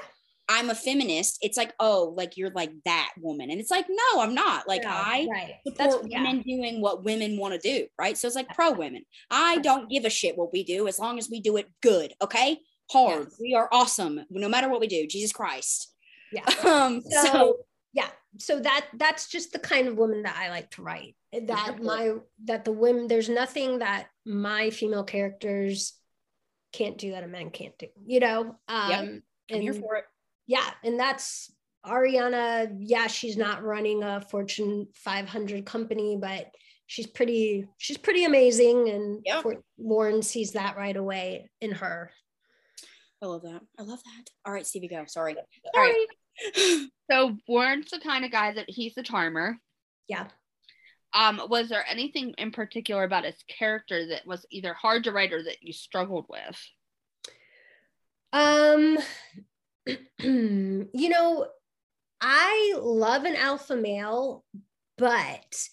I'm a feminist. It's like, oh, like you're like that woman, and it's like, no, I'm not. Like No, I right. support yeah. women doing what women want to do, right? So it's like pro women. I don't give a shit what we do as long as we do it good, okay? Hard. Yes. We are awesome no matter what we do. Jesus Christ. Yeah. Um, So, so, yeah, so that that's just the kind of woman that I like to write. That my that the women there's nothing that my female characters can't do that a man can't do. You know, um, I'm and here for it. Yeah, and that's Ariana. Yeah, she's not running a Fortune 500 company, but she's pretty she's pretty amazing, and Yep. For- Lauren sees that right away in her. I love that. I love that. All right, Stevie, go. Sorry. Sorry. So Warren's the kind of guy that he's a charmer. Yeah. Um, was there anything in particular about his character that was either hard to write or that you struggled with? Um, you know, I love an alpha male, but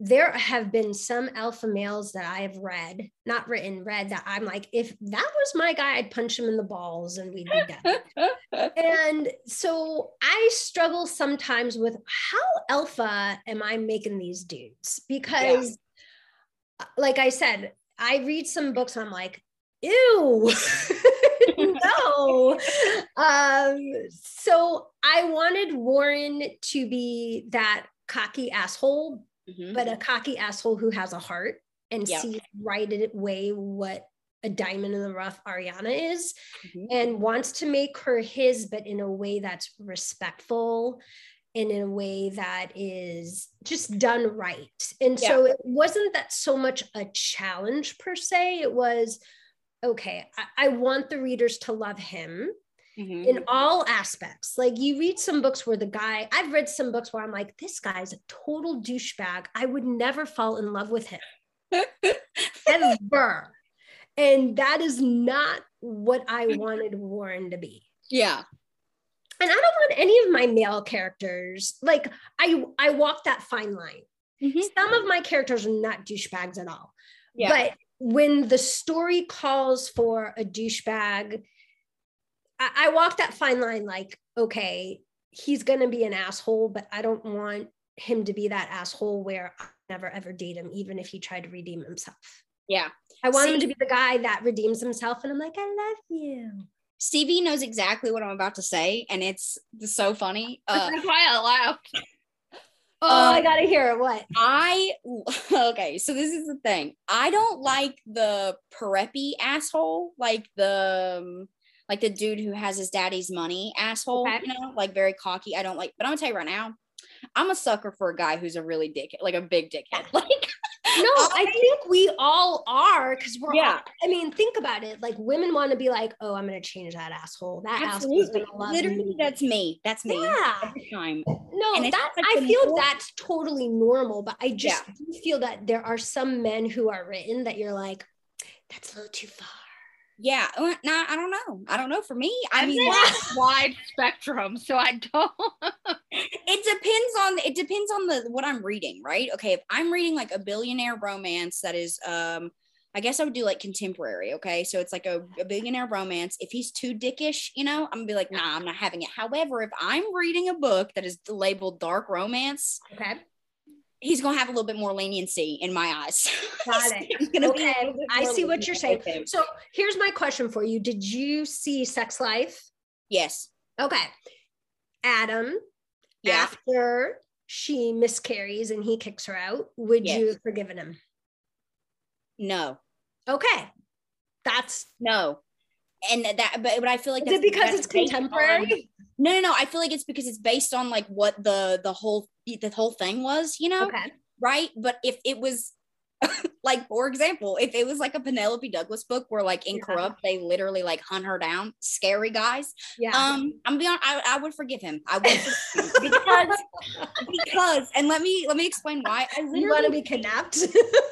there have been some alpha males that I have read, not written, read that I'm like, if that was my guy, I'd punch him in the balls and we'd be done. and so I struggle sometimes with how alpha am I making these dudes? Because, uh, like I said, I read some books and I'm like, ew, no. Um, so I wanted Warren to be that cocky asshole, Mhm. but a cocky asshole who has a heart and Yeah. sees right away what a diamond in the rough Ariana is Mhm. and wants to make her his, but in a way that's respectful and in a way that is just done right. And so it wasn't that so much a challenge per se. It was, okay, I, I want the readers to love him Mhm. in all aspects. Like you read some books where the guy, I've read some books where I'm like, this guy's a total douchebag. I would never fall in love with him ever. And that is not what I wanted Warren to be. yeah. And I don't want any of my male characters, like I I walk that fine line. Mhm. Some of my characters are not douchebags at all. Yeah. But when the story calls for a douchebag, I, I walk that fine line like, okay, he's going to be an asshole, but I don't want him to be that asshole where I never ever date him, even if he tried to redeem himself. yeah. I want him to be the guy that redeems himself, and I'm like, I love you. Stevie knows exactly what I'm about to say, and it's so funny. Uh, That's why I laughed. Oh, I Um, gotta hear it. What? I okay, so this is the thing. I don't like the preppy asshole, like the um, like the dude who has his daddy's money asshole, Okay. you know, like very cocky. I don't like, but I'm gonna tell you right now, I'm a sucker for a guy who's a really dick, like a big dickhead. Like I think we all are because we're. Yeah. all- I mean, think about it. Like women want to be like, oh, I'm gonna change that asshole. That absolutely, gonna love literally, me. that's me. That's me Yeah. every time. No, And that like I feel more- that's totally normal, but I just do feel that there are some men who are written that you're like, that's a little too far. Yeah, uh, nah, I don't know. I don't know. For me, I mean, wide spectrum, so I don't. it depends on it depends on the what I'm reading, right? Okay, if I'm reading like a billionaire romance that is um I guess I would do like contemporary, okay? So it's like a, a billionaire romance. If he's too dickish, you know, I'm gonna be like, nah, I'm not having it. However, if I'm reading a book that is labeled dark romance, Okay. He's gonna have a little bit more leniency in my eyes. Got it. He's gonna be a Okay. I see what you're saying. So here's my question for you. Did you see Sex Life? Yes. Okay. Adam, Yeah. after she miscarries and he kicks her out, would Yes. you have forgiven him? No. Okay. That's No. And that, but, but I feel like is it because it's based on- contemporary? No, no, no. I feel like it's because it's based on like what the the whole the whole thing was, you know, Okay. right? But if it was, like for example, if it was like a Penelope Douglas book where like in Yeah. Corrupt they literally like hunt her down, scary guys. Yeah. Um, I'm beyond. I, I would forgive him. I would him because because and let me let me explain why. I you want to be kidnapped?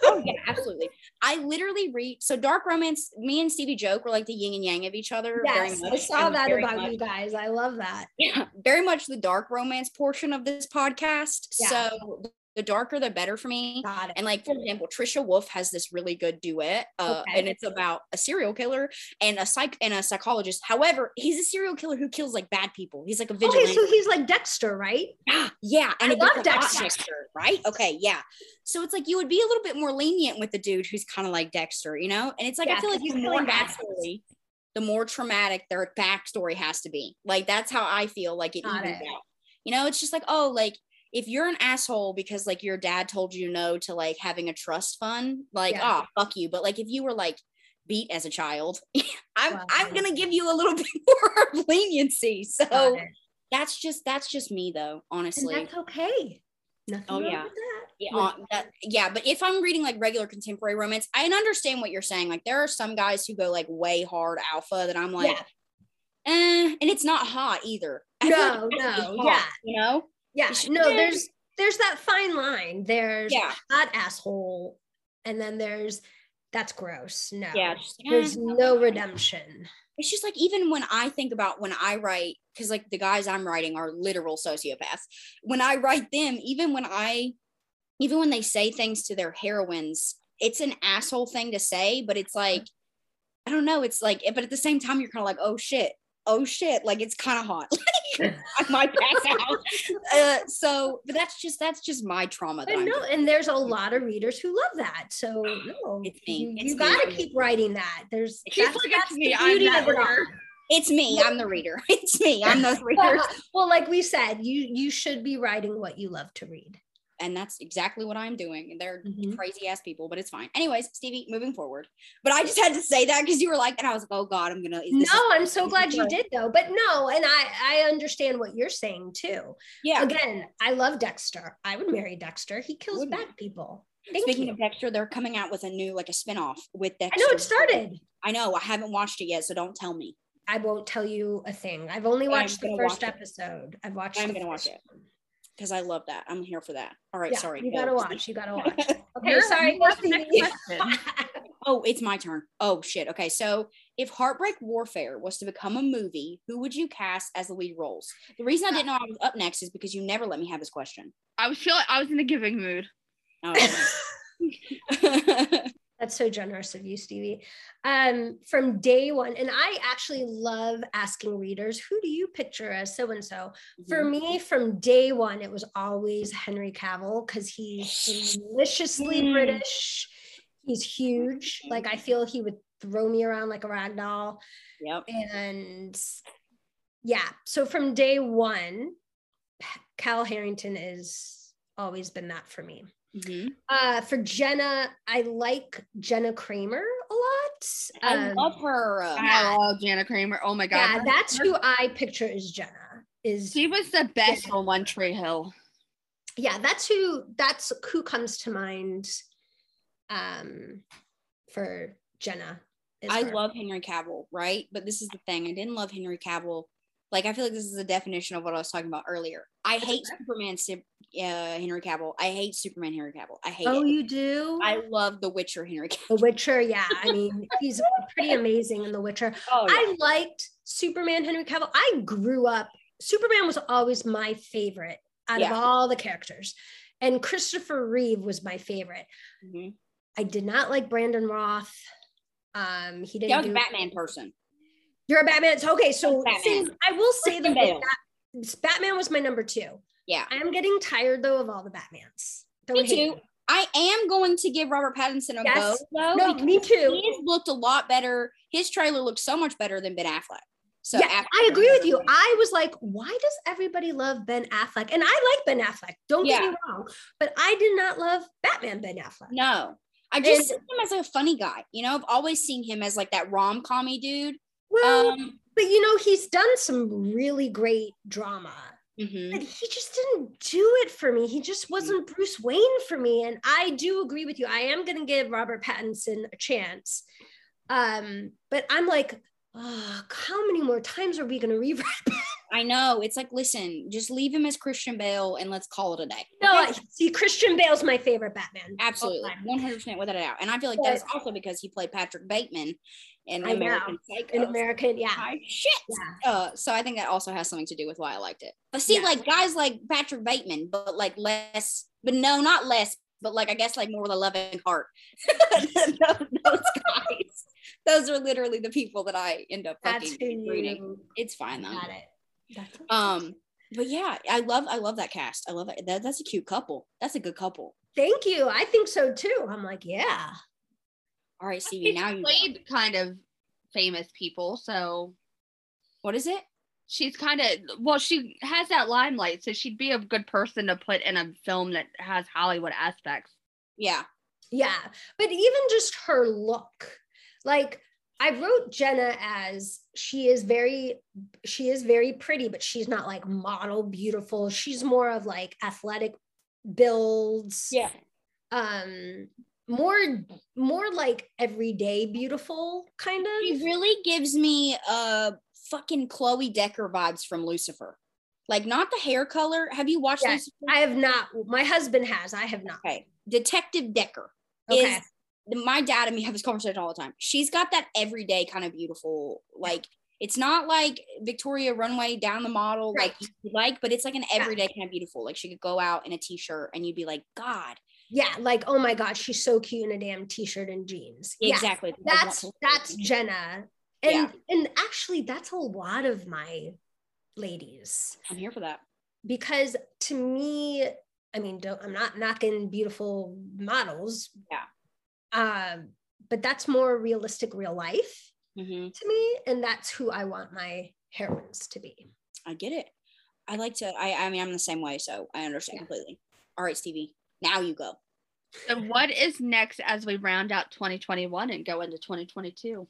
oh yeah, absolutely. I literally read so dark romance. Me and Stevie joke were like the yin and yang of each other. very yes, much, I saw that about much- you guys. I love that. Yeah, very much the dark romance portion of this podcast. Yeah. So the darker, the better for me. Got it. And like for example, Trisha Wolfe has this really good duet, uh, Okay. and it's about a serial killer and a psych and a psychologist. However, he's a serial killer who kills like bad people. He's like a vigilante. Okay, so he's like Dexter, right? Yeah, yeah, and I love Dexter. Dexter, right? Okay, yeah. So it's like you would be a little bit more lenient with the dude who's kind of like Dexter, you know? And it's like Yeah, I feel like he's the more backstory, the more traumatic their backstory has to be. Like that's how I feel like it it. You know, it's just like oh, like if you're an asshole because like your dad told you no to like having a trust fund, like Yeah. oh fuck you. But like if you were like beat as a child, I'm Wow. I'm gonna give you a little bit more leniency. So that's just that's just me though, And honestly. that's okay. Nothing Oh, wrong yeah. with that. Yeah, uh, that, yeah, but if I'm reading like regular contemporary romance, I understand what you're saying. Like there are some guys who go like way hard alpha that I'm like, Yeah. eh, and it's not hot either. I No, like it has to be no, hot, yeah. you know, Yeah, no, there's there's that fine line. There's yeah, hot asshole, and then there's that's gross. No, yeah. There's no redemption. It's just like even when I think about when I write, because like the guys I'm writing are literal sociopaths. When I write them, even when I, even when they say things to their heroines, it's an asshole thing to say, but it's like, I don't know. It's like, but at the same time, you're kind of like, oh shit, oh shit, like it's kind of hot. I might pass out. Uh, so, but that's just that's just my trauma. That no, and there's a lot of readers who love that. So no, It's me. you, you got to keep writing that. There's It's She's that's, like, that's me. I'm that reader. It's me. I'm the reader. It's me. I'm the reader. well, like we said, you you should be writing what you love to read. And that's exactly what I'm doing. And they're Mhm. crazy ass people, but it's fine. Anyways, Stevie, moving forward. But I just had to say that because you were like, and I was like, oh God, I'm gonna. No, I'm so glad you did though. But no, and I I understand what you're saying too. yeah. Again, I love Dexter. I would marry Dexter. He kills Wouldn't bad people. Thank Speaking you. of Dexter, they're coming out with a new like a spinoff with Dexter. I know it started. I know. I haven't watched it yet, so don't tell me. I won't tell you a thing. I've only watched the first watch episode. I've watched. I'm gonna watch it. one. Because I love that. I'm here for that. All right, Yeah, sorry. You gotta watch. You gotta watch. Okay, You're- sorry. you the next question. Oh, it's my turn. Oh shit. Okay, so if Heartbreak Warfare was to become a movie, who would you cast as the lead roles? The reason I didn't know I was up next is because you never let me have this question. I was feeling I was in a giving mood. Oh. That's so generous of you, Stevie. Um, from day one, and I actually love asking readers, who do you picture as so and so? For me, from day one, it was always Henry Cavill because he's deliciously Mm. British. He's huge. Like I feel he would throw me around like a rag doll. Yep. And yeah, so from day one, Cal Harrington has always been that for me. Mhm. Uh, for Jenna, I like Jenna Kramer a lot. I Um, love her. uh, I love Jana Kramer. Oh my god. yeah, that's her- who I picture as Jenna. Is she was the best on One Tree Hill. yeah, that's who that's who comes to mind. Um, for Jenna. I her. love Henry Cavill, right? But this is the thing. I didn't love Henry Cavill. Like I feel like this is a definition of what I was talking about earlier. I hate okay. Superman uh, Henry Cavill. I hate Superman Henry Cavill. I hate Oh, it. you do? I love The Witcher Henry Cavill. the Witcher, yeah. I mean, he's pretty amazing in The Witcher. Oh, I liked Superman Henry Cavill. I grew up, Superman was always my favorite out Yeah. of all the characters. And Christopher Reeve was my favorite. Mhm. I did not like Brandon Routh. Um, he didn't Yeah, I was a do Batman person. You're a Batman. Okay, so see, I will say that Bat- Batman was my number two. Yeah. I am getting tired though of all the Batmans. Don't Me too. I am going to give Robert Pattinson a Yes. go though. No, me too. He's looked a lot better. His trailer looks so much better than Ben Affleck. So yeah, after- I agree with you. I was like, why does everybody love Ben Affleck? And I like Ben Affleck. Don't get me wrong, but I did not love Batman Ben Affleck. No. I just And- see him as a funny guy. You know, I've always seen him as like that rom commy dude. Well, Um, but you know, he's done some really great drama. Mhm. but he just didn't do it for me. He just wasn't Bruce Wayne for me. And I do agree with you. I am going to give Robert Pattinson a chance. Um, but I'm like, oh, how many more times are we going to rewrite? I know. It's like, listen, just leave him as Christian Bale and let's call it a day. no, Okay? See, Christian Bale's my favorite Batman. Absolutely. 100% without a doubt. And I feel like that's also because he played Patrick Bateman in I know. American Psycho. In American, yeah. Shit. Yeah. Uh, so I think that also has something to do with why I liked it. But see, Yeah. like guys like Patrick Bateman, but like less, but no, not less, but like I guess like more with a loving heart. those, those guys, those are literally the people that I end up fucking reading. It's fine though. got it. That's Um, but yeah, I love I love that cast. I love it. That, that's a cute couple. That's a good couple. Thank you. I think so too. I'm like, yeah. All right, Stevie. She's Now you. go. played kind of famous people, so What is it? she's kind of well, she has that limelight, so she'd be a good person to put in a film that has Hollywood aspects. Yeah. Yeah. But even just her look, like I wrote Jenna as she is very, she is very pretty, but she's not like model beautiful. She's more of like athletic builds. Yeah. Um, more, more like everyday beautiful kind She of. really gives me uh fucking Chloe Decker vibes from Lucifer. Like not the hair color. Have you watched Yeah, Lucifer? I have not, my husband has, I have not. okay. Detective Decker Okay. is my dad and me have this conversation all the time. She's got that everyday kind of beautiful, like it's not like Victoria Runway down the model like Right. you like, but it's like an everyday kind of beautiful. Like she could go out in a t-shirt and you'd be like, God, Yeah. Like, oh my God, she's so cute in a damn t-shirt and jeans. Yeah. exactly. That's that's Jenna. And Yeah. and actually that's a lot of my ladies I'm here for that. because to me, I mean, don't I'm not knocking beautiful models. Yeah. Um, but that's more realistic real life hmm to me. And that's who I want my heroines to be. I get it. I like to. I. I mean, I'm the same way, so I understand Yeah. completely. All right, Stevie. Now you go. So what is next as we round out 2021 and go into 2022?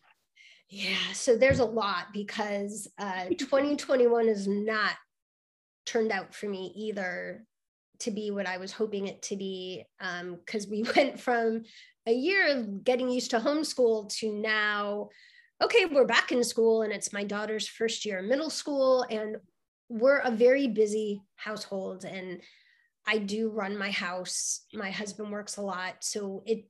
Yeah, so there's a lot because uh, 2021 is not turned out for me either to be what I was hoping it to be. Because we went from a year of getting used to homeschool to now, okay, we're back in school and it's my daughter's first year of middle school, and we're a very busy household. And I do run my house. My husband works a lot. So it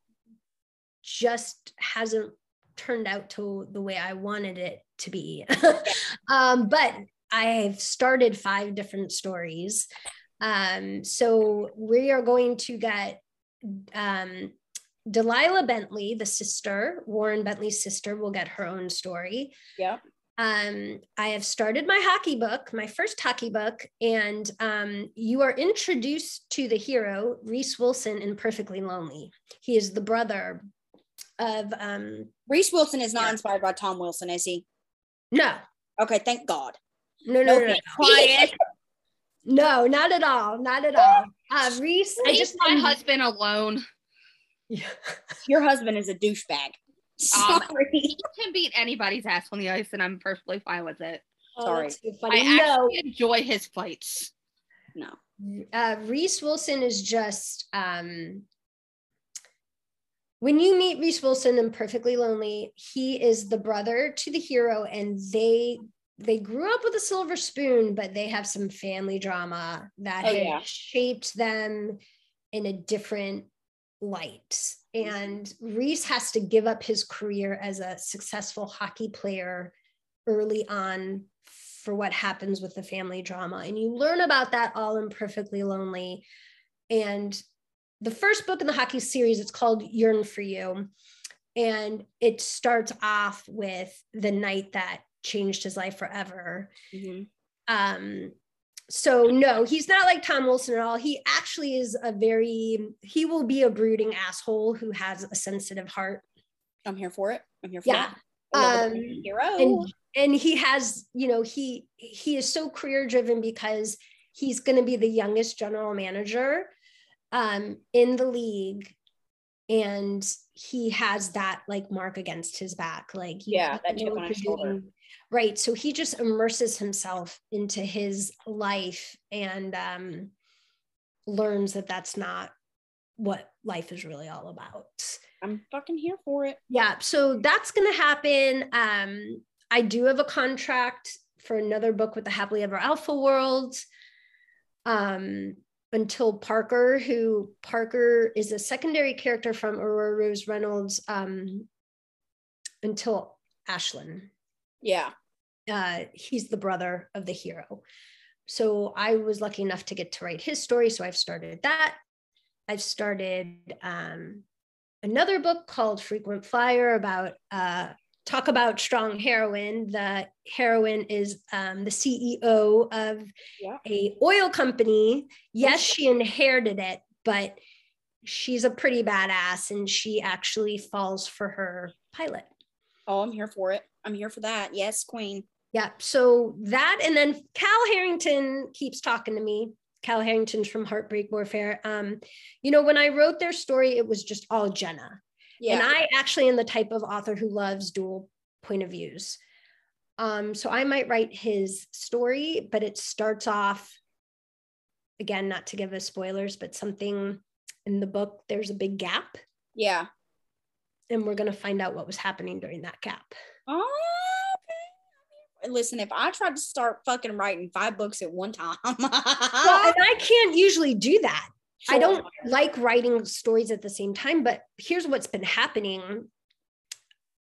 just hasn't turned out to the way I wanted it to be. um, but I've started five different stories. Um, so we are going to get um, Delilah Bentley, the sister, Warren Bentley's sister, will get her own story. Yeah. Um, I have started my hockey book, my first hockey book, and um, you are introduced to the hero, Reese Wilson, in Perfectly Lonely. He is the brother of um, Reese Wilson is not Yeah. inspired by Tom Wilson, is he? no, Okay, thank God. no, no, no, no. Okay. quiet. No, not at all, not at all. Uh, Reese, I Leave just my husband alone. Your husband is a douchebag. Um, Sorry. He can beat anybody's ass on the ice, and I'm perfectly fine with it. Oh, Sorry. that's I funny. actually enjoy his fights. no. uh, Reese Wilson is just um, when you meet Reese Wilson in Perfectly Lonely, he is the brother to the hero, and they they grew up with a silver spoon, but they have some family drama that Oh, has yeah. shaped them in a different light. And Reese has to give up his career as a successful hockey player early on for what happens with the family drama. And you learn about that all in Perfectly Lonely. And the first book in the hockey series, it's called Yearn for You. And it starts off with the night that changed his life forever. Mhm. Um, so no, he's not like Tom Wilson at all. He actually is a very, he will be a brooding asshole who has a sensitive heart. I'm here for it. I'm here for Yeah. that. I Um, hero. and and he has you know he he is so career driven because he's going to be the youngest general manager um, in the league and he has that like mark against his back like Yeah, that chip on his shoulder. Right. So he just immerses himself into his life and um learns that that's not what life is really all about. I'm fucking here for it. yeah. So that's going to happen. Um i do have a contract for another book with the happily ever alpha world um until parker who parker is a secondary character from aurora rose reynolds um until ashlyn Yeah. uh, he's the brother of the hero. So I was lucky enough to get to write his story. So I've started that. I've started um, another book called Frequent Flyer about uh, talk about strong heroine. The heroine is um, the CEO of Yeah. a oil company. Yes, she inherited it, but she's a pretty badass, and she actually falls for her pilot. Oh, I'm here for it. I'm here for that. Yes, queen. Yeah. So that, and then Cal Harrington keeps talking to me. Cal Harrington's from Heartbreak Warfare. Um, you know, when I wrote their story, it was just all Jenna. Yeah. And I actually am the type of author who loves dual point of views. Um, so I might write his story, but it starts off again, not to give us spoilers, but something in the book, there's a big gap, yeah. and we're gonna find out what was happening during that gap. Oh, okay. Listen, if I tried to start fucking writing five books at one time, Well, and I can't usually do that. I don't like writing stories at the same time, but here's what's been happening.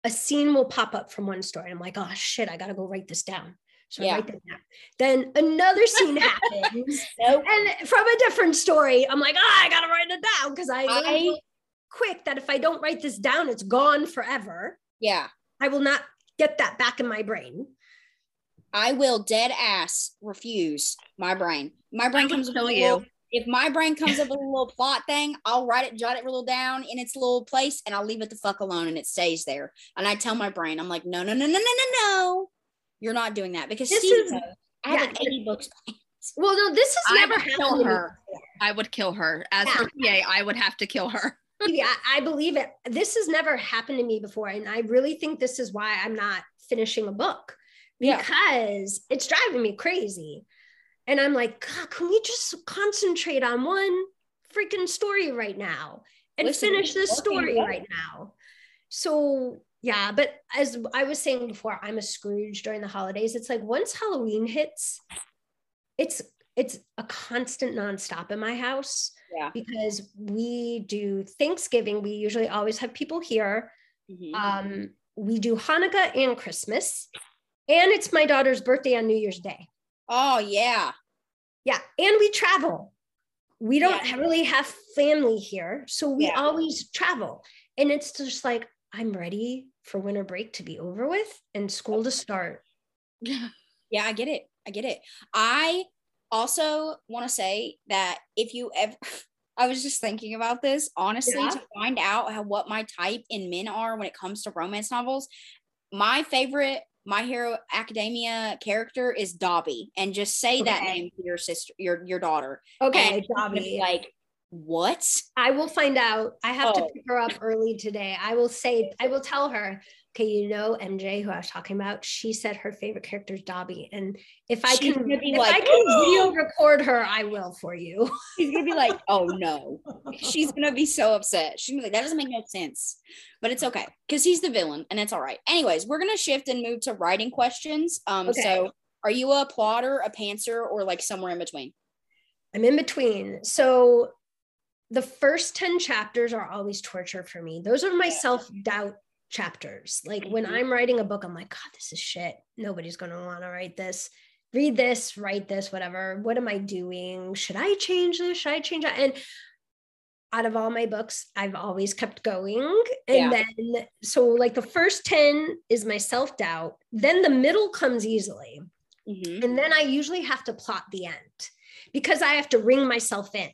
A scene will pop up from one story. I'm like, oh shit, I gotta go write this down. So Yeah. I write that down. Then another scene happens. Nope. And from a different story, I'm like, oh, I gotta write it down because I, I- quick that if I don't write this down, it's gone forever. Yeah. I will not get that back in my brain. I will dead ass refuse my brain. My brain would comes up with kill a you. little- If my brain comes up with a little plot thing, I'll write it, jot it real down in its little place, and I'll leave it the fuck alone, and it stays there. And I tell my brain, I'm like, no, no, no, no, no, no, no, you're not doing that because This Steve is- knows I have yeah, like 80 books. Well, no, this has I never happened. kill her. I would kill her. As her PA, I would have to kill her. Yeah, I believe it. This has never happened to me before. And I really think this is why I'm not finishing a book Yeah. because it's driving me crazy. And I'm like, God, can we just concentrate on one freaking story right now and Listen, finish this story right now? So, yeah, but as I was saying before, I'm a Scrooge during the holidays. It's like once Halloween hits, it's it's a constant nonstop in my house Yeah. because we do Thanksgiving. We usually always have people here. Mhm. Um, we do Hanukkah and Christmas, and it's my daughter's birthday on New Year's Day. oh, yeah. Yeah, and we travel. We don't Yeah. really have family here, so we Yeah. always travel. And it's just like I'm ready for winter break to be over with and school to start. Yeah, I get it. I get it. I also want to say that if you ever, I was just thinking about this honestly Yeah. to find out how what my type in men are when it comes to romance novels. My favorite My Hero Academia character is Dabi, and just say that name to your sister, your your daughter. Okay, and she's be Dabi. like what? I will find out. I have to Oh. pick her up early today. I will say, I will tell her, okay, you know, MJ, who I was talking about, she said her favorite character is Dabi. And if I She's can, if like, I can video record her, I will for you. She's gonna be like, oh no. She's gonna be so upset. She's gonna be like, that doesn't make no sense. But it's okay because he's the villain and it's all right. Anyways, we're gonna shift and move to writing questions. Um, Okay. so are you a plotter, a pantser, or like somewhere in between? I'm in between. So the first 10 chapters are always torture for me. Those are my self doubt chapters. Like when Mhm. I'm writing a book, I'm like, God, this is shit. Nobody's going to want to write this. Read this, write this, whatever. What am I doing? Should I change this? Should I change that? And out of all my books, I've always kept going. And then, so like the first 10 is my self doubt. Then the middle comes easily. Mhm. And then I usually have to plot the end because I have to ring myself in.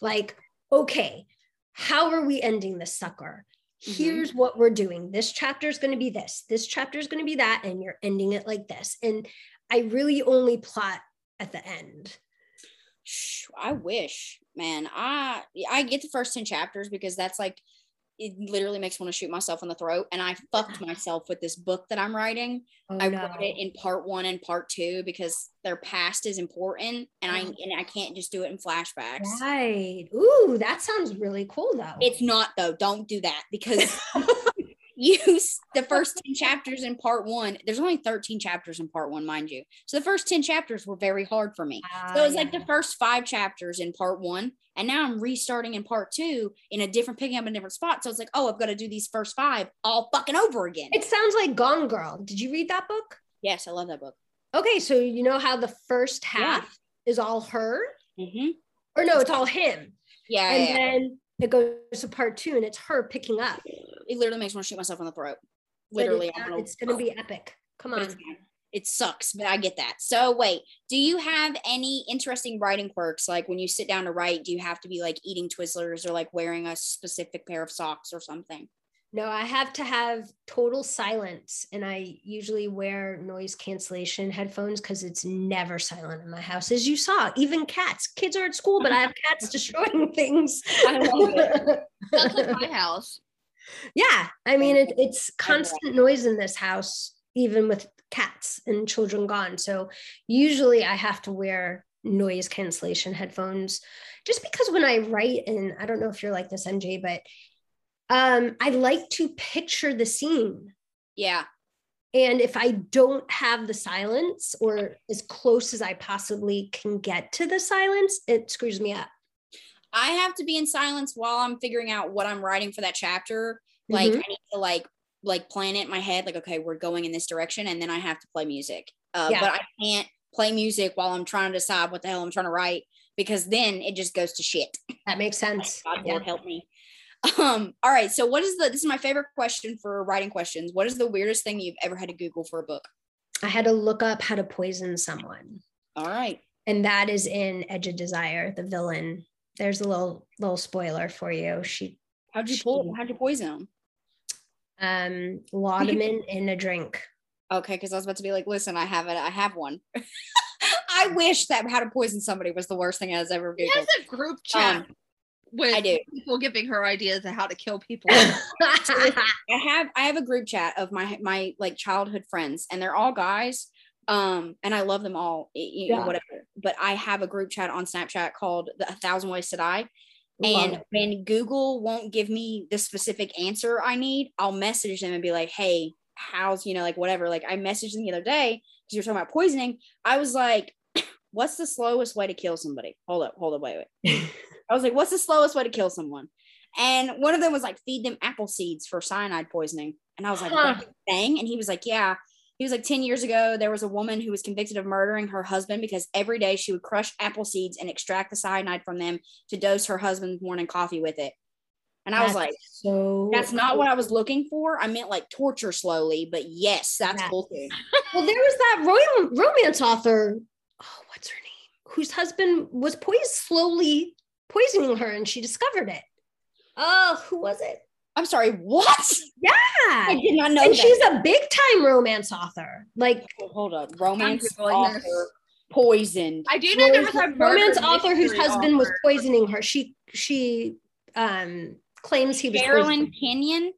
Like, okay, how are we ending this sucker? Mhm. Here's what we're doing. This chapter is going to be this. This chapter is going to be that. And you're ending it like this. And I really only plot at the end. I wish, man. I I get the first 10 chapters because that's like it literally makes me want to shoot myself in the throat. And I fucked myself with this book that I'm writing. Oh, I no. wrote it in part one and part two because their past is important, and I Oh. and I can't just do it in flashbacks. Right. Ooh, that sounds really cool though. It's not though. Don't do that because s- the first 10 chapters in part one there's only 13 chapters in part one mind you so the first 10 chapters were very hard for me so it was like the first five chapters in part one and now i'm restarting in part two in a different picking up a different spot so it's like oh i've got to do these first five all fucking over again It sounds like Gone Girl. Did you read that book? yes i love that book Okay, so you know how the first Yeah. half is all her, mm-hmm. or no, it's all him, yeah, and yeah, yeah. then it goes to part two, and it's her picking up. it literally makes me want to shoot myself in the throat literally it's, gonna- it's gonna be epic. Come on. it sucks, but I get that. So wait, do you have any interesting writing quirks? Like when you sit down to write, do you have to be like eating Twizzlers or like wearing a specific pair of socks or something? No, I have to have total silence, and I usually wear noise cancellation headphones because it's never silent in my house. As you saw, even cats. Kids are at school, but I have cats destroying things. I love it. That's like my house. yeah, I mean, it, it's constant noise in this house, even with cats and children gone. So usually I have to wear noise cancellation headphones just because when I write, and I don't know if you're like this, MJ, but um, I like to picture the scene. Yeah, And if I don't have the silence or as close as I possibly can get to the silence, it screws me up. I have to be in silence while I'm figuring out what I'm writing for that chapter. Like Mhm. I need to like like plan it in my head. Like okay, we're going in this direction, and then I have to play music. Uh, Yeah. But I can't play music while I'm trying to decide what the hell I'm trying to write because then it just goes to shit. that makes sense. God, Yeah. Lord help me. Um, all right. So what is the this is my favorite question for writing questions. What is the weirdest thing you've ever had to Google for a book? I had to look up how to poison someone. All right. And that is in Edge of Desire, the villain. There's a little little spoiler for you. She How'd you pull how'd you poison them? um laudanum in a drink. Okay, because I was about to be like, listen, I have it, I have one. I wish that how to poison somebody was the worst thing I was ever Googled. has a group chat Um, with I do. people giving her ideas of how to kill people. I have I have a group chat of my my like childhood friends, and they're all guys. Um, and I love them all, y- y- Yeah. whatever. But I have a group chat on Snapchat called the A Thousand Ways to Die. And when Google won't give me the specific answer I need, I'll message them and be like, hey, how's, you know, like whatever. Like I messaged them the other day because you're talking about poisoning. I was like, what's the slowest way to kill somebody? Hold up, hold up, wait, wait. I was like, what's the slowest way to kill someone? And one of them was like, feed them apple seeds for cyanide poisoning. And I was like, Huh. "What, dang. And he was like, yeah. He was like, 10 years ago, there was a woman who was convicted of murdering her husband because every day she would crush apple seeds and extract the cyanide from them to dose her husband's morning coffee with it. And I was like, so that's not what I was looking for. I meant like torture slowly, but yes, that's cool too. Well, there was that royal romance author. Oh, what's her name? Whose husband was poisoned, slowly poisoning her, and she discovered it. Oh, who was it? I'm sorry, what? Yeah. I did not know and that. she's a big time romance author. Like Hold up. Romance author this. poisoned. I do know there was a romance, author whose mystery husband was poisoning her. She she um claims he was Sherrilyn poisoning. Kenyon,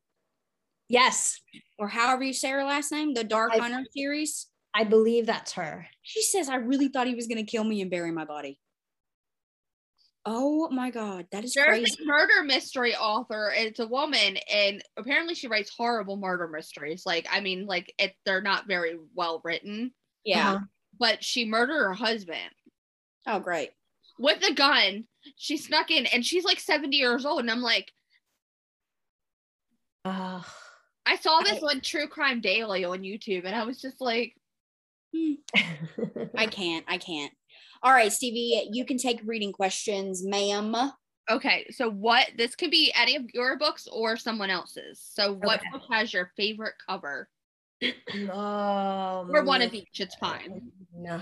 Yes, or however you say her last name, the Dark I- Hunter series. I believe that's her. She says, I really thought he was going to kill me and bury my body. Oh my God, that is There's crazy. a murder mystery author. and It's a woman, and apparently she writes horrible murder mysteries. Like, I mean, like it, they're not very well written. Yeah. Uh-huh. But she murdered her husband Oh, great. with a gun. She snuck in, and she's like 70 years old. And I'm like, Ugh. I saw this I- on True Crime Daily on YouTube, and I was just like, I can't. I can't. All right, Stevie, you can take reading questions, ma'am. okay, so what? This could be any of your books or someone else's. So, what Okay. book has your favorite cover? oh, Or one of each, it's fine. No.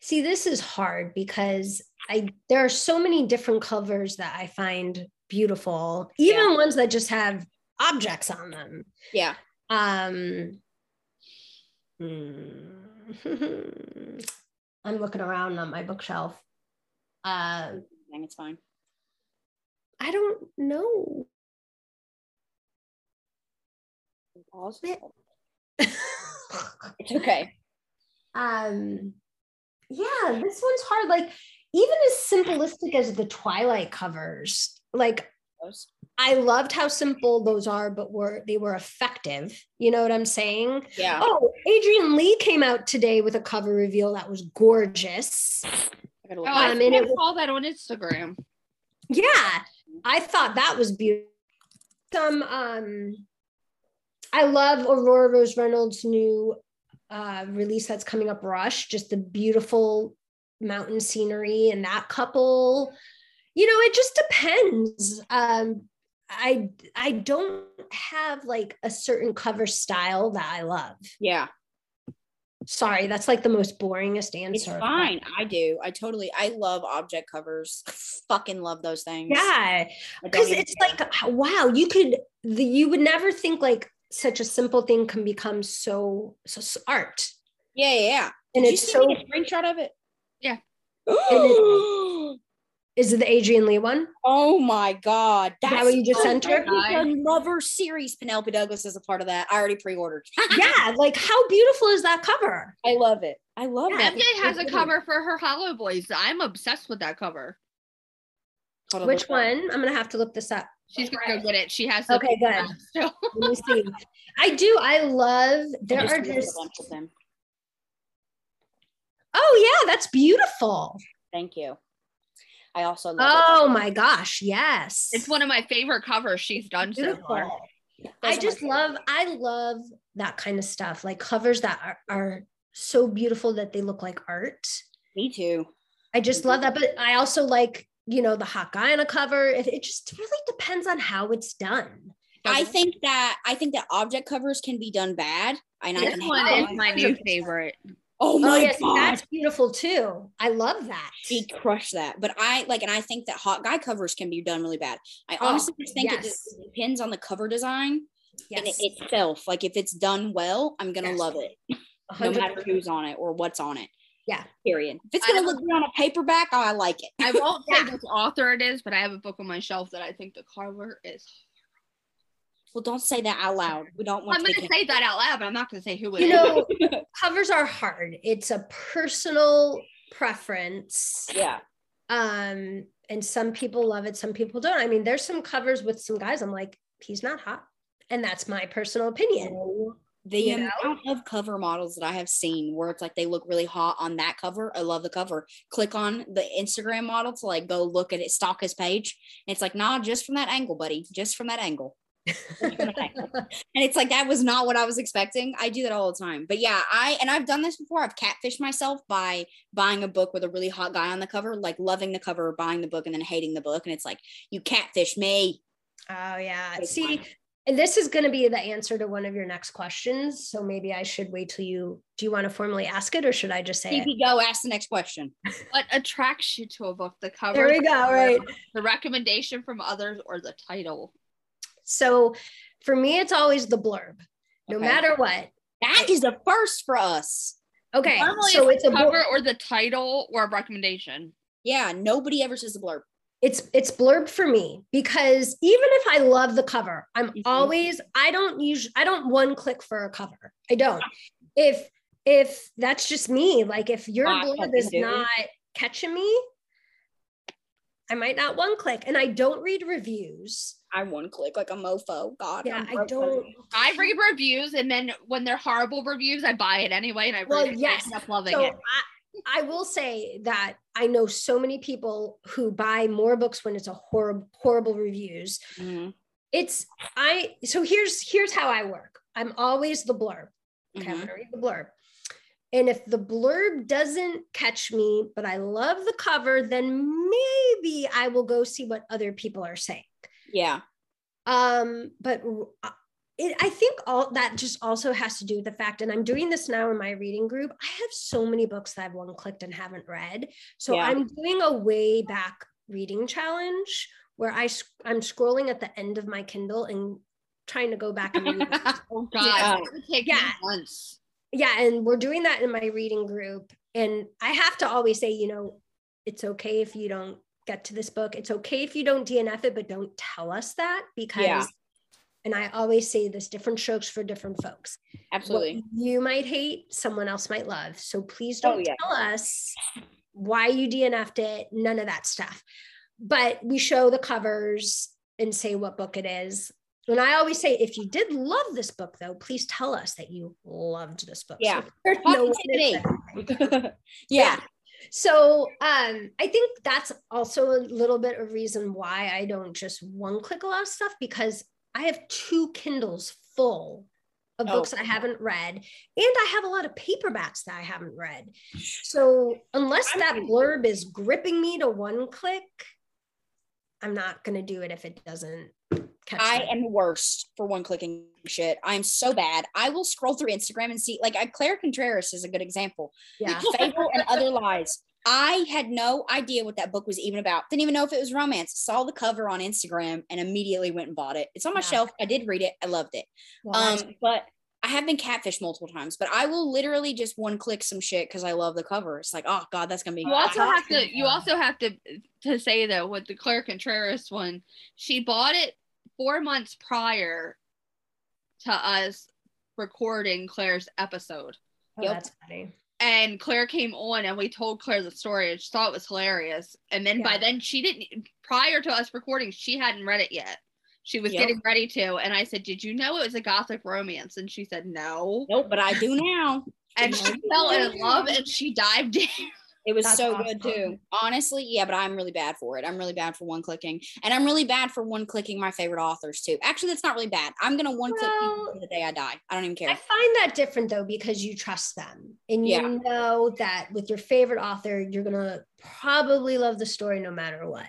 See, this is hard because I there are so many different covers that I find beautiful, even ones that just have objects on them. Yeah. Um hmm. I'm looking around on my bookshelf. Uh I think it's fine. I don't know. Pause. It's okay. um yeah this one's hard like even as simplistic as the twilight covers like Those- i loved how simple those are but were they were effective. You know what i'm saying? Yeah. oh adrian lee came out today with a cover reveal that was gorgeous. I gotta Oh, look I Um, and it think I saw that on Instagram. yeah i thought that was beautiful some um i love aurora rose reynolds new uh release that's coming up rush just the beautiful mountain scenery and that couple. You know it just depends um i i don't have like a certain cover style that i love yeah. sorry that's like the most boringest answer It's fine. I do. I totally. I love object covers. Fucking love those things. yeah because it's care. like wow you could the, you would never think like such a simple thing can become so so, so art Yeah, yeah. yeah. and Did you it's see so me a screenshot of it? Yeah. is it the adrian lee one oh my god. that That's what you just so sent her? great. The Lover series. Penelope Douglas is a part of that. I already pre-ordered. yeah like how beautiful is that cover I love it. I love Yeah, it. MJ has a cover for her Hollow Boys. I'm obsessed with that cover. On, which look at it. one i'm gonna have to look this up She's gonna go get it. She has Okay, good. paperback still. let me see i do i love there I just are ordered a just bunch of them. oh yeah that's beautiful Thank you. I also love oh my gosh yes It's one of my favorite covers she's done so far. it. I Those are my just love I love that kind of stuff, like covers that are, are so beautiful that they look like art. Me too. I just love that, but I also like you know the hot guy on a cover. It, it just really depends on how it's done. I think that I think that object covers can be done bad, and I This can one is my new favorite. Oh Oh my yes, god, that's beautiful too. I love that. she crushed that. But I like, and I think that hot guy covers can be done really bad. I Oh, honestly just think it yes. just depends on the cover design and it Yes, itself. Like if it's done well, I'm gonna Yes. love it, a no matter who's on it or what's on it. Yeah. Period. If it's gonna look good on a paperback, oh, I like it. I won't say Yeah. which author it is, but I have a book on my shelf that I think the cover is. Well, don't say that out loud. We don't want I'm to. gonna say that out loud, but I'm not gonna say who it You is. know, covers are hard. It's a personal preference. yeah. um and some people love it some people don't i mean there's some covers with some guys i'm like he's not hot and that's my personal opinion The You know? amount of cover models that I have seen where it's like they look really hot on that cover. I love the cover. Click on the Instagram model to like go look at it, stalk his page. And it's like, nah, just from that angle, buddy. Just from that angle. Just from that angle. And it's like that was not what I was expecting. I do that all the time. But yeah, I and I've done this before. I've catfished myself by buying a book with a really hot guy on the cover, like loving the cover, buying the book, and then hating the book. And it's like, you catfish me. oh yeah It's see fine. and this is going to be the answer to one of your next questions so maybe i should wait till you do you want to formally ask it or should i just say it go ask the next question. What attracts you to a book? The cover, there we go right the recommendation from others, or the title? So for me it's always the blurb no Okay. matter what That is a first for us. okay Normally, so it's it's the a cover blurb. or the title or a recommendation. Yeah, nobody ever says the blurb. it's it's blurb for me because even if I love the cover, I'm Mhm. always I don't use I don't one click for a cover. I don't. If if that's just me, like if your I blurb is do. not catching me, I might not one click. And I don't read reviews. I one click like a mofo. God, Yeah, I'm I broke. don't. I read reviews, and then when they're horrible reviews, I buy it anyway, and I Well, read it, yes. I end up loving So it. I, I will say that I know so many people who buy more books when it's a horrible horrible reviews. Mhm, It's I so here's here's how I work. I'm always the blurb. Okay, I'm mhm. gonna read the blurb. And if the blurb doesn't catch me, but I love the cover, then maybe I will go see what other people are saying. Yeah, Um, but uh, it, I think all that just also has to do with the fact, and I'm doing this now in my reading group. I have so many books that I've one clicked and haven't read. So Yeah. I'm doing a way back reading challenge where I I'm scrolling at the end of my Kindle and trying to go back and read. it. oh God, Yeah. take Yeah. months. yeah and we're doing that in my reading group and i have to always say you know it's okay if you don't get to this book it's okay if you don't dnf it but don't tell us that because Yeah. and I always say this different strokes for different folks. Absolutely. What you might hate, someone else might love. So please Oh, don't yeah. tell us why you DNF'd it, none of that stuff. But we show the covers and say what book it is. And I always say, if you did love this book, though, please tell us that you loved this book. Yeah. So no yeah. yeah. So um, I think that's also a little bit of reason why I don't just one click a lot of stuff because I have two Kindles full of Oh. books I haven't read, and I have a lot of paperbacks that I haven't read. So unless that blurb is gripping me to one click, I'm not gonna do it if it doesn't. I am worst for one clicking shit. I'm so bad. I will scroll through Instagram and see, like, I, Claire Contreras is a good example. yeah. Fable and Other Lies. I had no idea what that book was even about. Didn't even know if it was romance. Saw the cover on Instagram and immediately went and bought it. It's on my Yeah. shelf. I did read it. I loved it. Um, but I have been catfished multiple times. But I will literally just one click some shit because I love the cover. It's like, oh god, that's gonna be. You also have to. You also have to to say though with the Claire Contreras one, she bought it four months prior to us recording Claire's episode, oh, yep. that's funny. and Claire came on, and we told Claire the story, and she thought it was hilarious. And then by then, she didn't. Prior to us recording, she hadn't read it yet. She was Yep. getting ready to, and I said, "Did you know it was a gothic romance?" And she said, "No." Nope, but I do now. And she fell in love, and she dived in. It was That's so good awesome. too. Honestly, yeah, but I'm really bad for it. I'm really bad for one clicking. And I'm really bad for one clicking my favorite authors too. Actually, that's not really bad. I'm gonna one click Well, to the day I die. I don't even care. I find that different though because you trust them and you Yeah. know that with your favorite author, you're gonna probably love the story no matter what.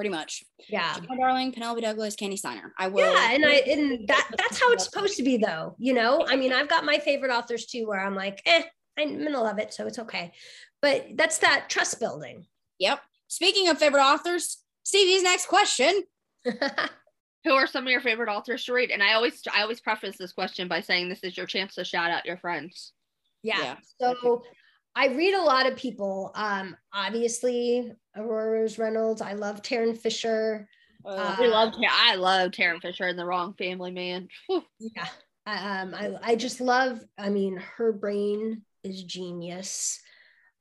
Pretty much. Yeah. My darling, Penelope Douglas, Kandi Steiner. I will Yeah, and I and that that's how it's supposed to be though. You know, I mean, I've got my favorite authors too, where I'm like, eh, I'm gonna love it, so it's okay. But that's that trust building. Yep. Speaking of favorite authors, Stevie's next question. Who are some of your favorite authors to read? And I always, I always preface this question by saying this is your chance to shout out your friends. yeah. Yeah. So I read a lot of people. Um, obviously, Aurora Rose Reynolds. I love Tarryn Fisher. Uh, We love, I love Tarryn Fisher and the Wrong Family Man. Whew. Yeah. I, um, I, I just love, I mean, her brain is genius.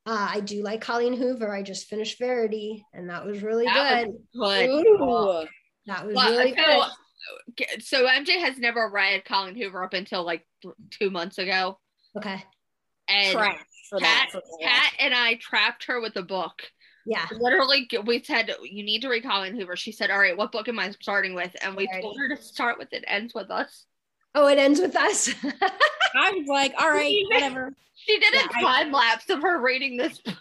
Uh, I do like Colleen Hoover. I just finished Verity, and that was really That good. Good. Ooh. that was Well, really so, good. so MJ has never read Colleen Hoover up until like th- two months ago, Okay. and Trash for that. For Kat and I trapped her with a book. Yeah. Literally, we said you need to read Colleen Hoover. She said, "All right, what book am I starting with?" And we Alrighty. told her to start with "It Ends with Us." Oh, it ends with us. I was like, all right, whatever. She did Yeah, a I- time lapse of her reading this. book.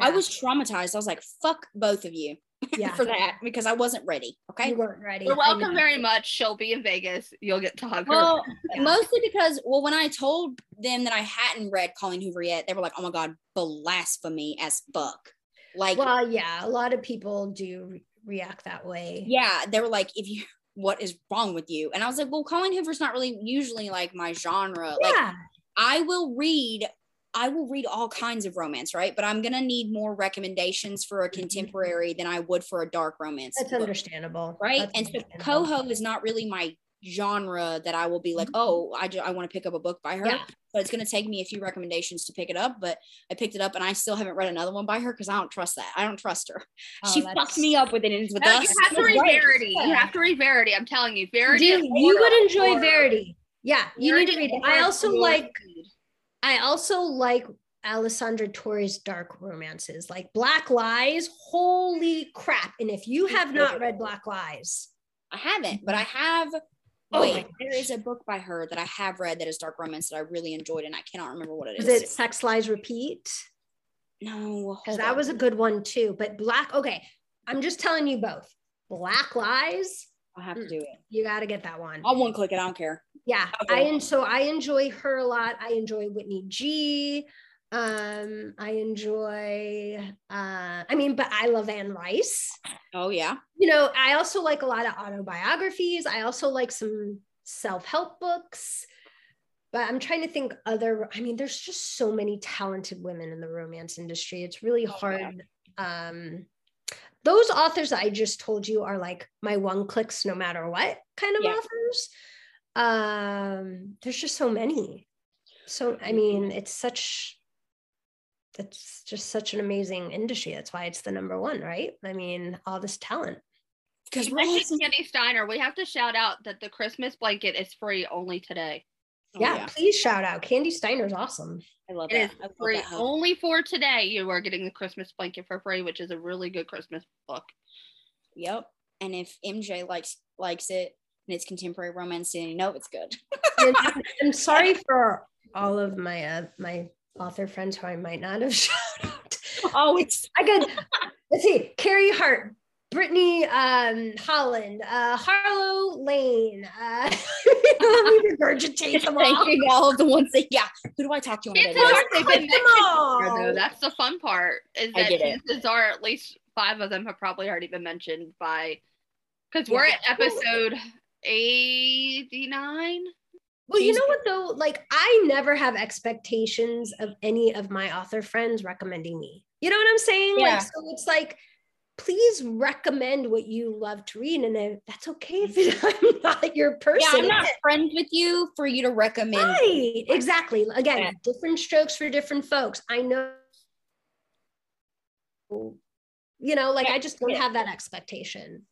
I was traumatized. I was like, fuck both of you yeah. for that because I wasn't ready. Okay. You weren't ready. You're welcome very much. She'll be in Vegas. You'll get to hug her. Well, Yeah. mostly because, well, when I told them that I hadn't read Colleen Hoover yet, they were like, oh my God, blasphemy as fuck. Like, Well, yeah, a lot of people do re- react that way. yeah, they were like, if you, what is wrong with you? And I was like, well, Colleen Hoover's not really usually like my genre. Like, Yeah. I will read I will read all kinds of romance, right? But I'm gonna need more recommendations for a mm-hmm. contemporary than I would for a dark romance. That's book, understandable. right? That's and so. Coho is not really my genre that I will be like, mm-hmm. oh, I, ju- I want to pick up a book by her. Yeah. But it's gonna take me a few recommendations to pick it up. But I picked it up and I still haven't read another one by her because I don't trust that. I don't trust her. Oh, she that's- fucked me up with it. It's with No, us. you have to read great. Verity. You have to read Verity. I'm telling you, Verity. You, you would enjoy order- Verity. Yeah, you need to read it. I also like read. I also like Alessandra Torre's dark romances, like Black Lies. Holy crap. And if you have not read Black Lies, I haven't, but I mm-hmm. have. Oh Wait, there is a book by her that I have read that is dark romance that I really enjoyed, and I cannot remember what it is. is it Sex Lies Repeat? No, Because that on. was a good one too. But Black, okay, I'm just telling you both. Black Lies, I'll have to mm, do it. you got to get that one. I'll one click it. I don't care. Yeah, Okay. I and so I enjoy her a lot. I enjoy Whitney G. Um, I enjoy. Uh, I mean, but I love Anne Rice. Oh yeah, You know, I also like a lot of autobiographies. I also like some self-help books. But I'm trying to think other. I mean, there's just so many talented women in the romance industry. It's really Oh, hard. Um, those authors I just told you are like my one clicks no matter what kind of Yeah. authors. Um, there's just so many. So I mean, it's such it's just such an amazing industry. That's why it's the number one, right? I mean, all this talent. Because You mentioned Kandi Steiner. We have to shout out that the Christmas blanket is free only today. yeah, please shout out. Kandi Steiner's awesome. I love It that. is I love free that only for today. You are getting the Christmas blanket for free, which is a really good Christmas book. Yep. And if MJ likes likes it and it's contemporary romance, and you know it's good. I'm- I'm sorry for all of my uh, my author friends who I might not have shouted out. oh, it's I could let's see, Carrie Hart, Brittany um, Holland, uh, Harlow Lane. Uh, let me regurgitate them all. thanking all of the ones that yeah. Who do I talk to on a Chances daily are they've been them mentioned all. That's the fun part. Is that get it. chances are at least five of them have probably already been mentioned by because we're Yeah. at episode 89. Well, you know what though? Like I never have expectations of any of my author friends recommending me. You know what I'm saying? Yeah. Like so it's like please recommend what you love to read and then that's okay if I'm not your person. Yeah, I'm not friends with you for you to recommend. Right, exactly. Again, Yeah. different strokes for different folks. I know, you know, like Yeah, I just don't have that expectation.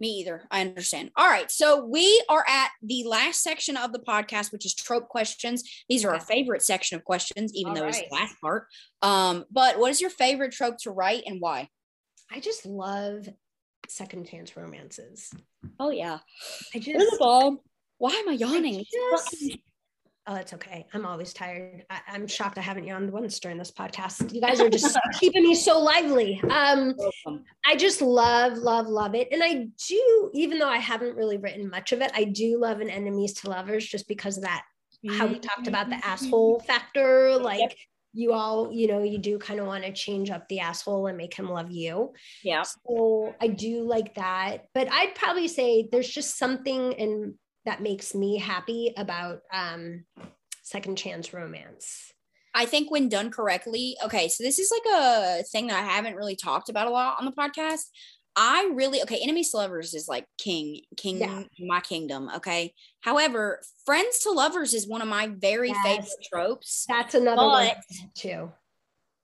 Me either. I understand. All right. So we are at the last section of the podcast, which is trope questions. These are our favorite section of questions, even All though it's the last part. Um, but what is your favorite trope to write and why? I just love second chance romances. Oh yeah. I First just, of all, why am I yawning? It's just- oh, it's okay. I'm always tired. I, I'm shocked I haven't yawned once during this podcast. You guys are just keeping me so lively. Um, I just love, love, love it. And I do, even though I haven't really written much of it, I do love an enemies to lovers just because of that how we talked about the asshole factor like you all you know you do kind of want to change up the asshole and make him love you Yeah. so i do like that but i'd probably say there's just something in that makes me happy about um second chance romance I think when done correctly, okay, so this is like a thing that I haven't really talked about a lot on the podcast. I really okay, enemies to lovers is like king, king, Yeah. my kingdom. Okay. However, friends to lovers is one of my very Yes. favorite tropes. that's another one too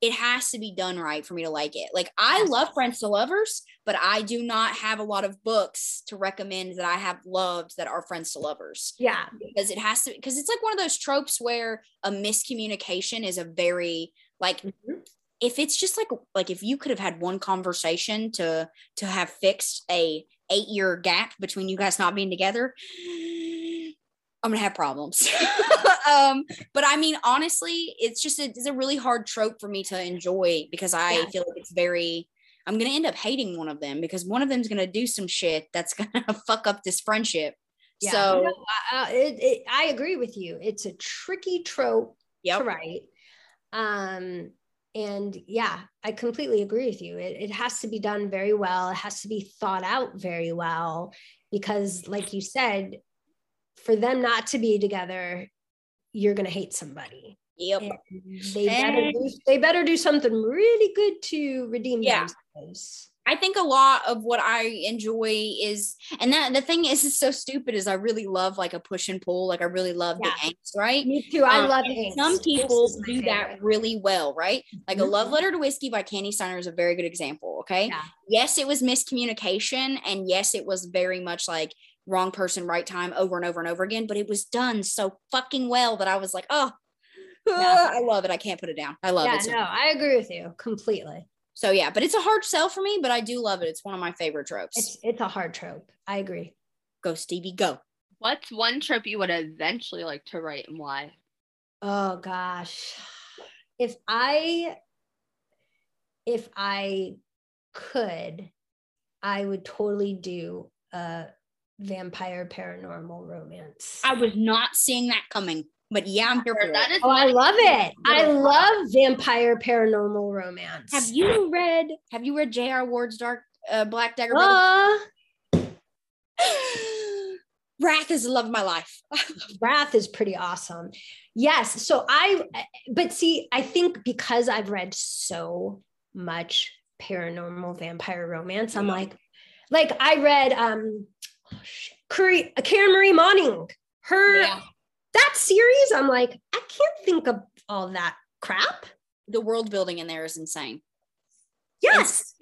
It has to be done right for me to like it. Like I Yes. love friends to lovers, but I do not have a lot of books to recommend that I have loved that are friends to lovers yeah because it has to because it's like one of those tropes where a miscommunication is a very like Mhm. if it's just like like if you could have had one conversation to to have fixed a eight year gap between you guys not being together i'm gonna have problems um but i mean honestly it's just a, it's a really hard trope for me to enjoy because i Yeah. feel like it's very i'm gonna end up hating one of them because one of them's gonna do some shit that's gonna fuck up this friendship yeah so No, I- I- it, it, I agree with you it's a tricky trope yep to write. Um, and yeah, I completely agree with you. It, it has to be done very well. It has to be thought out very well because, like you said, for them not to be together, you're gonna hate somebody. Yep And they better do, they better do something really good to redeem Yeah. themselves. I think a lot of what I enjoy is, and that the thing is, it's so stupid. Is I really love like a push and pull. Like I really love Yeah. the angst, right? Me too. I Um, love and angst. Some people is do that really well, right? Like a Mhm. love letter to whiskey by Kandi Steiner is a very good example. Okay. Yeah. Yes, it was miscommunication, and yes, it was very much like wrong person, right time, over and over and over again. But it was done so fucking well that I was like, oh, Yeah. I love it. I can't put it down. I love Yeah, it. so no, I agree with you completely. So yeah, but it's a hard sell for me, but I do love it. It's one of my favorite tropes. It's it's a hard trope. I agree. go Stevie, go. What's one trope you would eventually like to write and why? Oh gosh. If I if I could, I would totally do a vampire paranormal romance. I was not seeing that coming, but yeah, I'm here for That Oh, I love it. I love vampire paranormal romance. Have you read? Have you read J.R. Ward's Dark uh, Black Dagger? Brother? Uh, Wrath is the love of my life. Wrath is pretty awesome. Yes. So I, but see, I think because I've read so much paranormal vampire romance. I'm like, like I read um oh, shit, Curry, Karen Marie Moning, her Yeah. That series. I'm like, I can't think of all that crap. The world building in there is insane. Yes,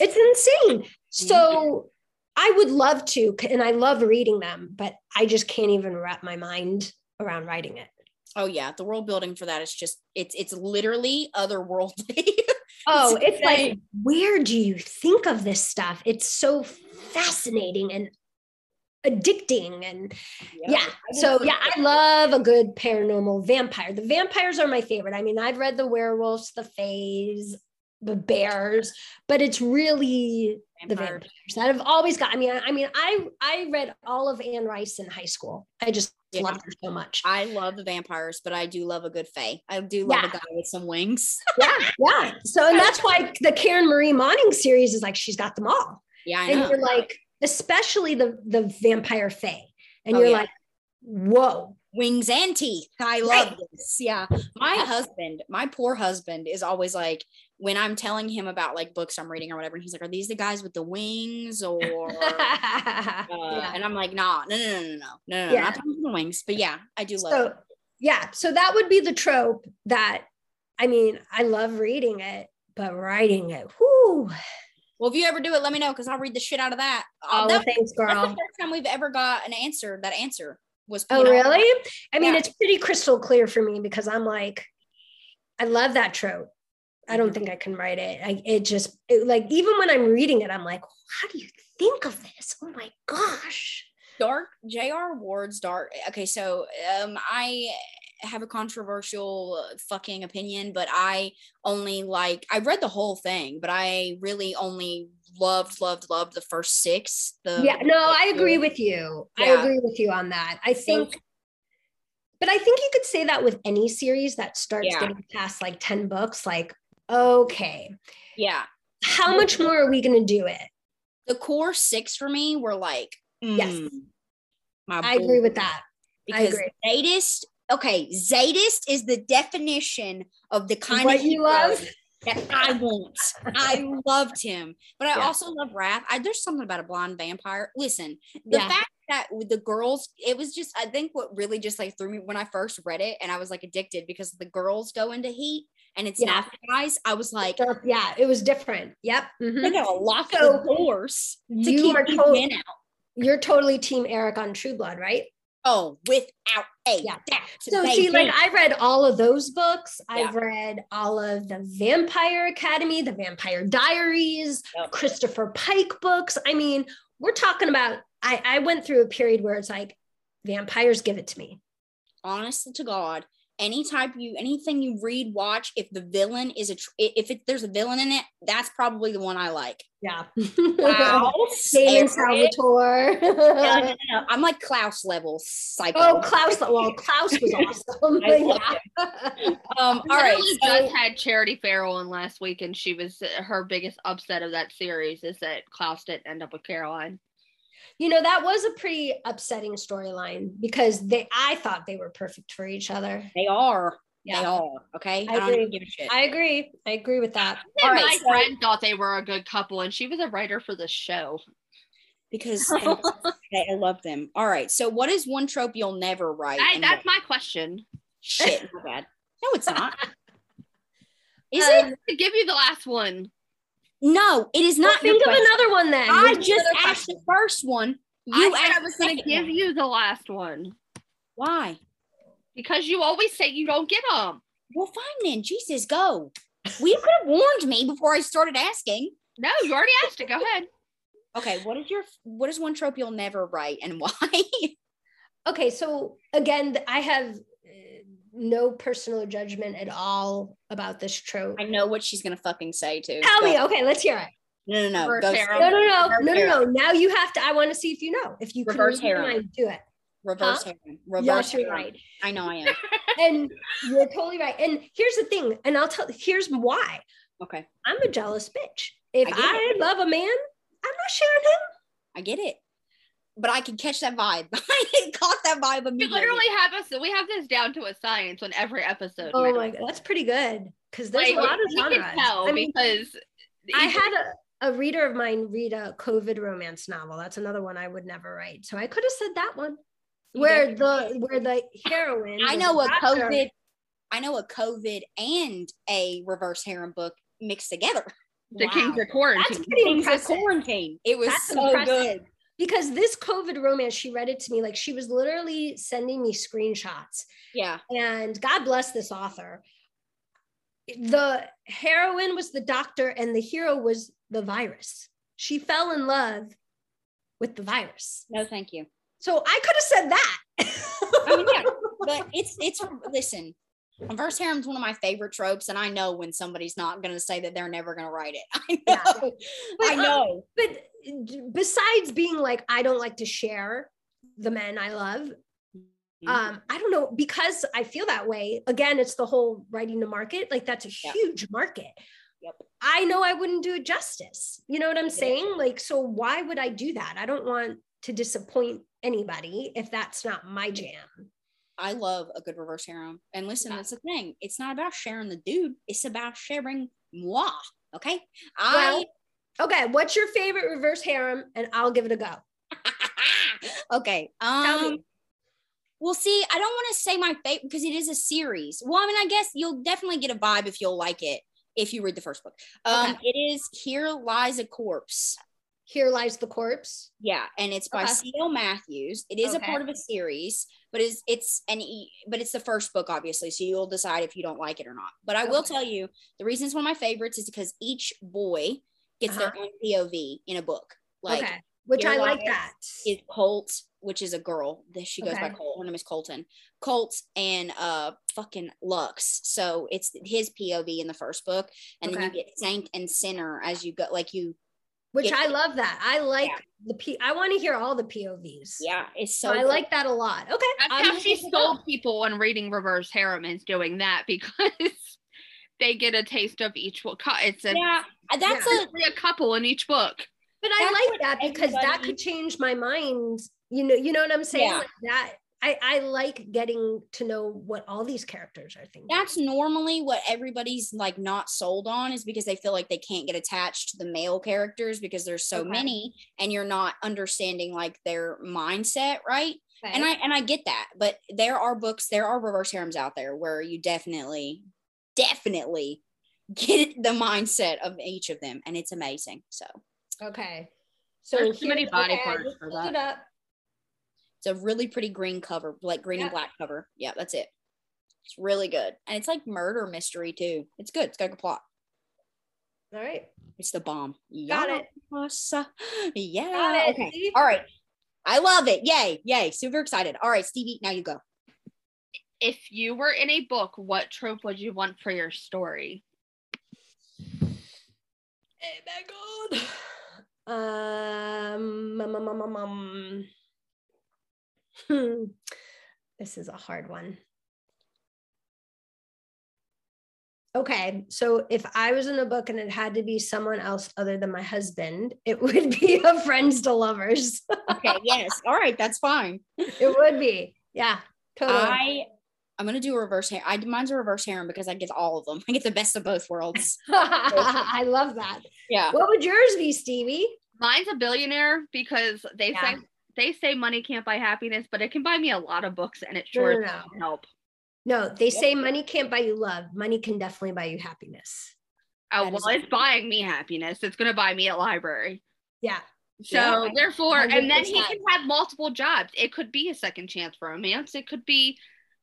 it's insane. So I would love to, and I love reading them, but I just can't even wrap my mind around writing it. Oh yeah, the world building for that is just it's it's literally otherworldly. Oh, It's it's like, where do you think of this stuff? It's so fascinating and addicting. And yeah. So, yeah, I love a good paranormal vampire. The vampires are my favorite. I mean, I've read the werewolves, the fays, the bears, but it's really the Vampires. vampires that have always got. I mean, I, I mean, I I read all of Anne Rice in high school. I just Yeah. loved her so much. I love the vampires, but I do love a good fae. I do love Yeah. a guy with some wings. yeah, yeah. So, and that's why the Karen Marie Moning series is like she's got them all. Yeah, I and know. you're like, especially the the vampire fae, and Oh, you're yeah. like, whoa, wings and teeth. I Right. love this. Yeah. My husband, my poor husband, is always like, when I'm telling him about like books I'm reading or whatever, and he's like, Are these the guys with the wings? Or uh, yeah. and I'm like, nah, no, no, no, no, no, no, no, Yeah. not talking the wings. But yeah, I do love So it. yeah, so that would be the trope that I mean, I love reading it, but writing it, whoo. Well, if you ever do it, let me know because I'll read the shit out of that. Uh, Oh, well, that- thanks, that's the first time we've ever got an answer. That answer was Oh, really? I mean, Yeah. it's pretty crystal clear for me because I'm like, I love that trope. I don't Mhm. think I can write it. I, it just it, like even when I'm reading it, I'm like, how do you think of this? Oh my gosh. dark J.R. Ward's dark. Okay, so um, I have a controversial uh, fucking opinion, but I only like I read the whole thing, but I really only loved, loved, loved the first six. The yeah, no, I the- agree with you. I agree with you on that. I think, but I think you could say that with any series that starts Yeah. getting past like 10 books, like, okay, Yeah, how much more are we going to do it? the core six for me were like Yes. mm, my I agree with that. I because agree. Zadist. Okay, Zadist is the definition of the kind What of you love? that I want. I loved him, but I Yeah. also love Wrath. I, there's something about a blonde vampire. Listen, the Yeah. fact that with the girls, it was just I think what really just like threw me when I first read it, and I was like addicted because the girls go into heat and it's Yeah. not guys. I was like, So, yeah, it was different. Yep. mhm. they gotta lock So, the doors to keep are these men out. You're totally team Eric on True Blood, right? Oh, without a Yeah. doubt. So see, like. I read all of those books. Yeah. I've read all of the Vampire Academy, the Vampire Diaries, Yep. Christopher Pike books. I mean, we're talking about. I I went through a period where it's like vampires give it to me. honest to God, any type you anything you read, watch, if the villain is a tr- if it there's a villain in it, that's probably the one I like. Yeah. Klaus, Damon Eric. Salvatore. No, no, no, no, I'm like Klaus level psycho. oh, Klaus. Well, Klaus was awesome. Yeah. um, all right. So, just had Charity Ferrell on last week, and she was her biggest upset of that series is that Klaus didn't end up with Caroline. You know, that was a pretty upsetting storyline because they I thought they were perfect for each other. they are. They Yeah. are. Okay. I I, don't agree. give a shit. I agree. I agree with that. All right, my so- friend thought they were a good couple, and she was a writer for the show. because okay, I love them. All right. So what is one trope you'll never write? I, that's why? my question. shit. My bad. No, it's not. Is Um, it? To give you the last one, No, it is not. your think of another one then. I just asked question? the first one. you I asked I was going to give one. you the last one Why? because you always say you don't get them. Well, fine then. Jesus, go. You could have warned me before I started asking. No, you already asked it. Go ahead. Okay, what is your what is one trope you'll never write and why? Okay, so again, I have no personal judgment at all about this trope. I know what she's gonna fucking say too. Tell Go. me. Okay, let's hear it. No, no, no. Go. No, no, no, no, no, no. Now you have to. I want to see if you know. If you can Reverse read your harem. mind, do it. Reverse Huh? harem. Reverse Yes, you're harem. right. I know I am. And you're totally right. And here's the thing. And I'll tell. Here's why. Okay, I'm a jealous bitch. If I I, love a man, I'm not sharing him. I get it. But I can catch that vibe. I caught that vibe We literally have us. We have this down to a science on every episode. Oh my god, that's pretty good. Because there's Like, a lot of genres. tell I mean, because I had a, a reader of mine read a COVID romance novel. That's another one I would never write. So I could have said that one. Where the where the heroine I know a doctor. COVID. I know a COVID and a reverse harem book mixed together. the Wow. Kings of Quarantine. That's pretty Kings of impressive. quarantine. It was That's so impressive. good. Because this COVID romance, she read it to me like she was literally sending me screenshots. Yeah. And God bless this author. The heroine was the doctor, and the hero was the virus. She fell in love with the virus. No, thank you. So I could have said that. I mean, yeah, but it's it's listen. Reverse harem's one of my favorite tropes, and I know when somebody's not going to say that they're never going to write it. I know, Yeah. I But, uh, know. but besides being like, I don't like to share the men I love, Mm-hmm. um i don't know because i feel that way again it's the whole writing to market like that's a Yeah. huge market Yep. i know i wouldn't do it justice you know what i'm Yeah. saying like so why would i do that i don't want to disappoint anybody if that's not my jam I love a good reverse harem. And listen, Yeah. that's the thing. It's not about sharing the dude. It's about sharing moi. Okay. well okay what's your favorite reverse harem and i'll give it a go okay. Um. Well, see, I don't want to say my favorite because it is a series. Well, I mean, I guess you'll definitely get a vibe if you'll like it if you read the first book. Um, it is Here Lies a Corpse. Here lies the corpse Yeah, and it's by Okay. C.L. Matthews. It is a part of a series, but it's it's an e- but it's the first book, obviously. So you'll decide if you don't like it or not. But I will tell you the reason it's one of my favorites is because each boy gets their own POV in a book. Like Uh-huh. okay which Here i like that is Colt, which is a girl. That she goes by Okay. Colt. Her name is Colton. Colt and uh fucking Lux. So it's his POV in the first book, and then you get Saint and Sinner as you go. Like you, which Yeah. i love that i like Yeah. the p i want to hear all the povs yeah, it's so so. i like that a lot okay That's I'm how she give it a go. sold people on reading reverse harem is doing that because they get a taste of each book. It's a, Yeah, uh, that's Yeah. a a couple in each book. But I That's like that because that could change my mind. You know, you know what I'm saying? Yeah. Like that I, I like getting to know what all these characters are thinking. that's normally what everybody's like not sold on is because they feel like they can't get attached to the male characters because there's so Okay. many and you're not understanding like their mindset right Okay. and i and i get that but there are books there are reverse harems out there where you definitely definitely get the mindset of each of them and it's amazing so okay. So There's too many body okay, parts just for looked that. It up. it's a really pretty green cover like green and black cover yeah that's it it's really good and it's like murder mystery too it's good it's got a good plot All right. It's the bomb. Got it. Yes. Yeah. Got it. Okay. All right. I love it. Yay. Yay. Super excited. All right, Stevie, now you go. If you were in a book, what trope would you want for your story? Hey, my God. Um, um, um, um, um, um. Hmm. This is a hard one. Okay, so if I was in a book and it had to be someone else other than my husband, it would be a friends to lovers. Okay. yes. All right. That's fine. it would be. Yeah, totally. I I'm gonna do a reverse hair. I mine's a reverse harem because I get all of them. I get the best of both worlds. I love that. Yeah. What would yours be, Stevie? Mine's a billionaire because they Yeah. say they say money can't buy happiness, but it can buy me a lot of books and it sure no, does no. help. No, they say money can't buy you love. Money can definitely buy you happiness. Oh, That well, is- it's buying me happiness. It's gonna buy me a library. Yeah. So Yeah. therefore, and then he 100%. can have multiple jobs. It could be a second chance romance. It could be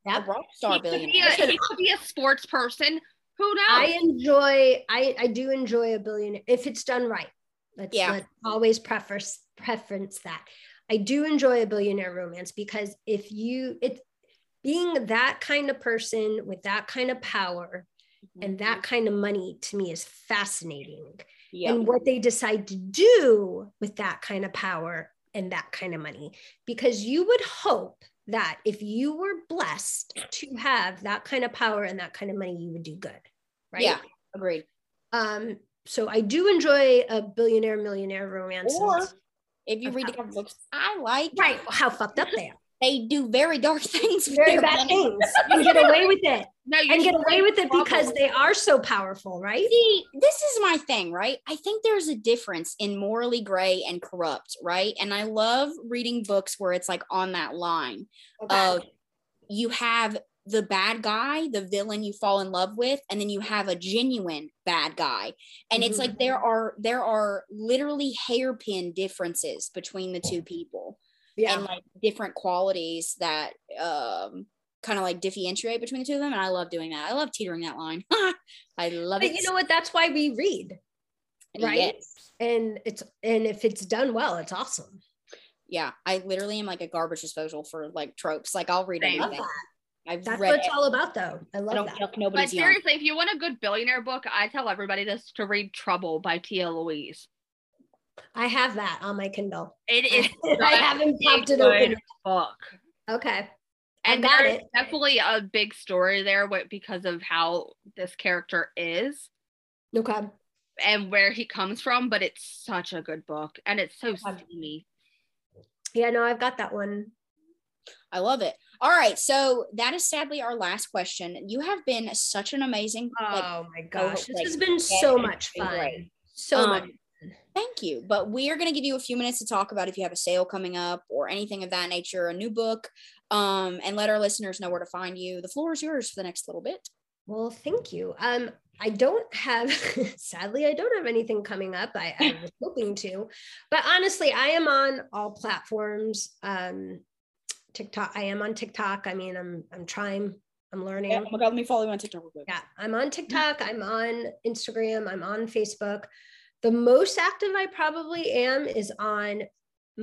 A Yep. rock he star could be, billionaire. a, he could be a sports person. Who knows? I enjoy I I do enjoy a billionaire if it's done right. Let's Yeah. let always preference preference that. I do enjoy a billionaire romance because if you it being that kind of person with that kind of power and that kind of money to me is fascinating. yeah. and what they decide to do with that kind of power and that kind of money. Because you would hope that if you were blessed to have that kind of power and that kind of money, you would do good. Right. Yeah. Agreed. Um, so I do enjoy a billionaire millionaire romance. Or if you read the Okay. books, I like right, how fucked up they are. they do very dark things. very bad money. things and get away with it No, you and get away with it because they are so powerful right See, this is my thing, right? I think there's a difference in morally gray and corrupt, right? And I love reading books where it's like on that line of you have the bad guy, the villain you fall in love with, and then you have a genuine bad guy. And it's Mhm. like there are there are literally hairpin differences between the two people yeah and like different qualities that um kind of like differentiate between the two of them. And I love doing that. I love teetering that line. I love but it. you know what that's why we read right? Yes. and it's and if it's done well it's awesome Yeah, I literally am like a garbage disposal for like tropes. Like I'll read anything. That. I've that's read what it's it. all about though i I love don't that care if But nobody's young. seriously, if you want a good billionaire book, I tell everybody this to read Trouble by Tia Louise. i have that on my kindle It is i haven't popped it good open book. okay And got there's it. definitely a big story there wi- because of how this character is okay and where he comes from, but it's such a good book and it's so Okay. steamy. yeah no i've got that one I love it. All right, so that is sadly our last question. You have been such an amazing. like, oh my gosh this like, has been so much fun great. so Um, much Thank you. But we are going to give you a few minutes to talk about if you have a sale coming up or anything of that nature, a new book, um, and let our listeners know where to find you. The floor is yours for the next little bit. Well, thank you. Um, I don't have, sadly, I don't have anything coming up. I, I was hoping to, but honestly, I am on all platforms. Um, TikTok, I am on TikTok. I mean, I'm I'm trying, I'm learning. Yeah, oh my God, let me follow you on TikTok real quick. Yeah, I'm on TikTok, I'm on Instagram, I'm on Facebook. The most active I probably am is on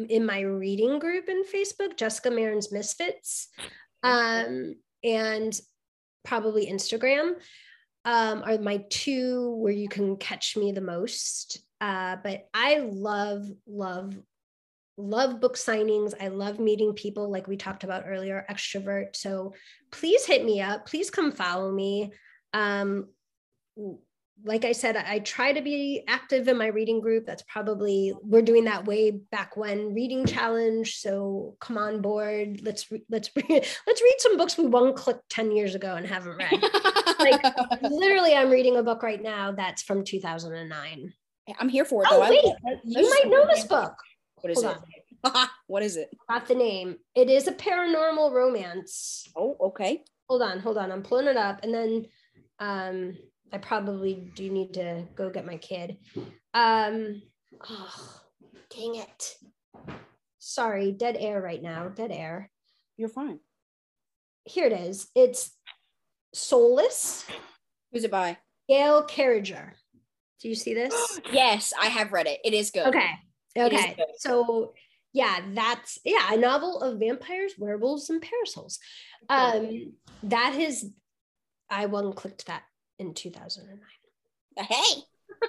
in my reading group in Facebook, Jessica Marin's Misfits, um, and probably Instagram um, are my two where you can catch me the most. Uh, but I love, love, love book signings. I love meeting people like we talked about earlier, extrovert. So please hit me up. Please come follow me. Um, like I said, I try to be active in my reading group. That's probably we're doing that way back when reading challenge. So come on board. Let's re- let's re- let's read some books we one clicked ten years ago and haven't read. like literally, I'm reading a book right now that's from 2009. I'm here for it. Oh though. I wait, it. you might know this book. What is Hold it? what is it? Not the name. It is a paranormal romance. Oh, okay. Hold on, hold on. I'm pulling it up, and then um, I probably do need to go get my kid. Um, oh, dang it. Sorry, dead air right now. Dead air. You're fine. Here it is. It's Soulless, Who's it by? Gail Carriger. Do you see this? yes, I have read it. It is good. Okay. Okay. So yeah, that's yeah, a novel of vampires, werewolves, and parasols. Um, that is I one clicked that in 2009. Hey,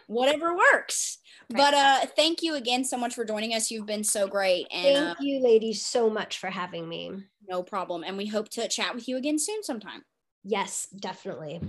whatever works. But uh thank you again so much for joining us. You've been so great and Thank uh, you, ladies, so much for having me. no problem. And we hope to chat with you again soon sometime. Yes, definitely.